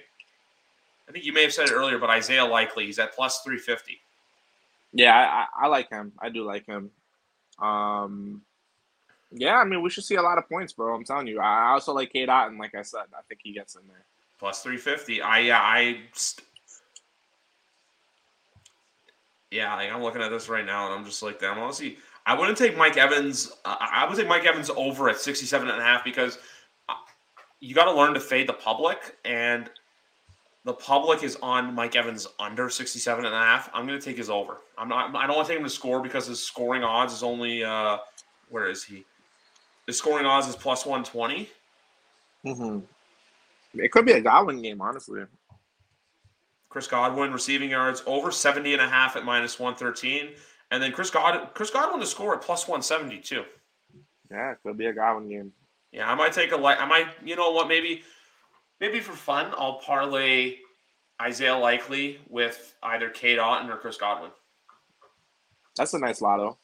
I think you may have said it earlier, but Isaiah Likely, he's at plus three fifty. Yeah, I, I like him. I do like him. Um, yeah, I mean, we should see a lot of points, bro. I'm telling you. I also like Cade Otton. Like I said, I think he gets in there. Plus 350. I yeah, I yeah, like I'm looking at this right now and I'm just like, damn, honestly, I wouldn't take Mike Evans. Uh, I would take Mike Evans over at 67 and a half because uh, you got to learn to fade the public and the public is on Mike Evans under 67 and a half. I'm going to take his over. I'm not I don't want to take him to score because his scoring odds is only uh where is he? His scoring odds is plus 120. Mm-hmm. It could be a Godwin game, honestly. Chris Godwin receiving yards over 70 and a half at minus 113. And then Chris God Chris Godwin to score at plus 172. Yeah, it could be a Godwin game. Yeah, I might take a like I might, you know what, maybe maybe for fun, I'll parlay Isaiah Likely with either Cade Otton or Chris Godwin. That's a nice lotto.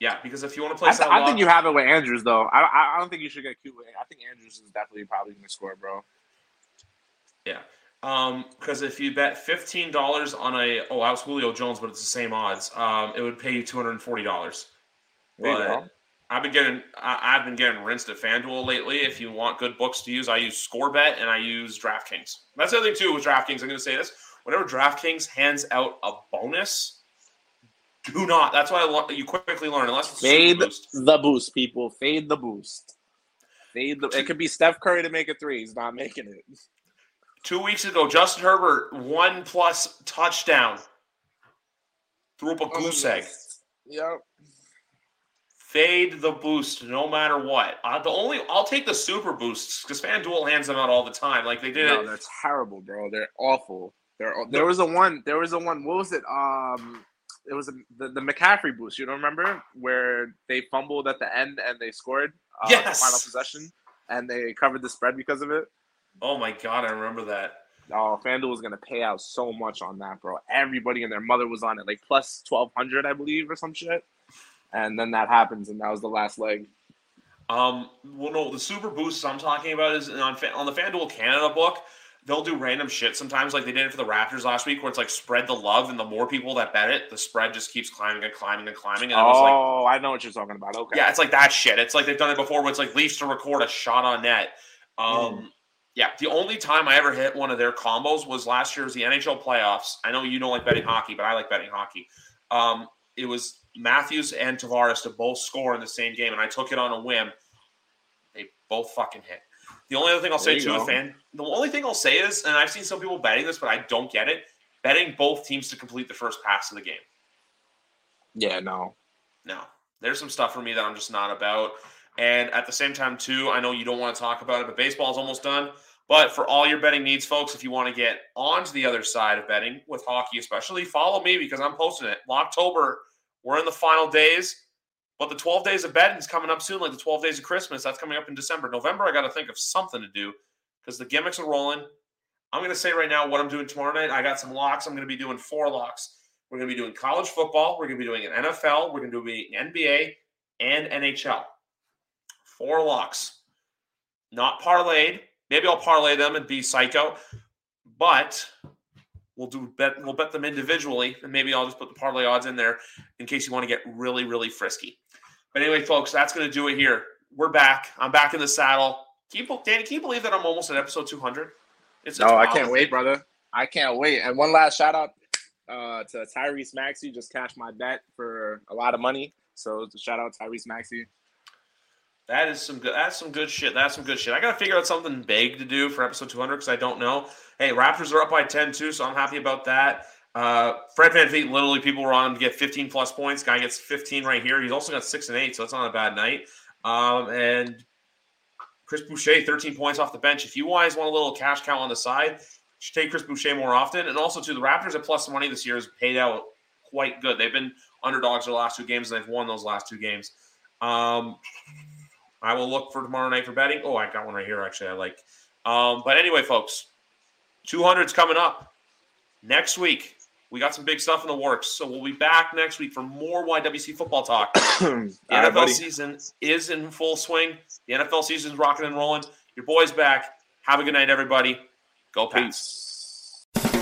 Yeah, because if you want to play, I, th- I think you have it with Andrews though. I, I don't think you should get cute with. I think Andrews is definitely probably going to score, bro. Yeah, um, because if you bet fifteen dollars on a oh, I was Julio Jones, but it's the same odds. Um, it would pay you two hundred and forty dollars. But I've been getting I, have been getting rinsed at FanDuel lately. If you want good books to use, I use ScoreBet and I use DraftKings. That's the other thing too with DraftKings. I'm going to say this: whenever DraftKings hands out a bonus, do not. That's why I, you quickly learn unless fade boost. the boost, people. Fade the boost. Fade the. It could be Steph Curry to make a three. He's not making it. Two weeks ago, Justin Herbert one plus touchdown. Threw up a goose egg. Yep. Fade the boost no matter what. Uh, the only I'll take the super boosts because FanDuel hands them out all the time. Like they did no, it. They're terrible, bro. They're awful. They're, there was a one. There was a one. What was it? Um, it was a, the the McCaffrey boost. You don't remember where they fumbled at the end and they scored? Uh, yes. The final possession, and they covered the spread because of it. Oh my god, I remember that. Oh, FanDuel was gonna pay out so much on that, bro. Everybody and their mother was on it, like plus twelve hundred, I believe, or some shit. And then that happens, and that was the last leg. Um, well, no, the super boosts I'm talking about is on on the FanDuel Canada book. They'll do random shit sometimes, like they did it for the Raptors last week, where it's like spread the love, and the more people that bet it, the spread just keeps climbing and climbing and climbing. And oh, it was like, I know what you're talking about. Okay, yeah, it's like that shit. It's like they've done it before, where it's like Leafs to record a shot on net. Um, mm yeah, the only time I ever hit one of their combos was last year's the NHL playoffs. I know you don't like betting hockey, but I like betting hockey. Um, it was Matthews and Tavares to both score in the same game, and I took it on a whim. They both fucking hit. The only other thing I'll say to a fan, the only thing I'll say is, and I've seen some people betting this, but I don't get it. Betting both teams to complete the first pass of the game. Yeah, no, no. There's some stuff for me that I'm just not about. And at the same time, too, I know you don't want to talk about it, but baseball's almost done. But for all your betting needs, folks, if you want to get onto the other side of betting with hockey, especially, follow me because I'm posting it. October, we're in the final days, but the 12 days of betting is coming up soon, like the 12 days of Christmas. That's coming up in December. November, I got to think of something to do because the gimmicks are rolling. I'm going to say right now what I'm doing tomorrow night. I got some locks. I'm going to be doing four locks. We're going to be doing college football. We're going to be doing an NFL. We're going to be doing NBA and NHL. Four locks. Not parlayed. Maybe I'll parlay them and be psycho, but we'll do bet we'll bet them individually, and maybe I'll just put the parlay odds in there in case you want to get really, really frisky. But anyway, folks, that's going to do it here. We're back. I'm back in the saddle. Can you, Danny, can you believe that I'm almost at episode 200? It's, no, I can't wait, brother. I can't wait. And one last shout out uh, to Tyrese Maxey. Just cashed my bet for a lot of money. So shout out Tyrese Maxey. That is some good. That's some good shit. That's some good shit. I got to figure out something big to do for episode 200 because I don't know. Hey, Raptors are up by 10 too, so I'm happy about that. Uh, Fred Van VanVleet, literally, people were on to get 15 plus points. Guy gets 15 right here. He's also got six and eight, so that's not a bad night. Um, and Chris Boucher, 13 points off the bench. If you guys want a little cash cow on the side, should take Chris Boucher more often. And also, to the Raptors at plus money this year has paid out quite good. They've been underdogs the last two games, and they've won those last two games. Um, I will look for tomorrow night for betting. Oh, I got one right here. Actually, I like. Um, but anyway, folks, 200's coming up next week. We got some big stuff in the works, so we'll be back next week for more YWC football talk. the NFL right, season is in full swing. The NFL season is rocking and rolling. Your boy's back. Have a good night, everybody. Go Pats. Peace.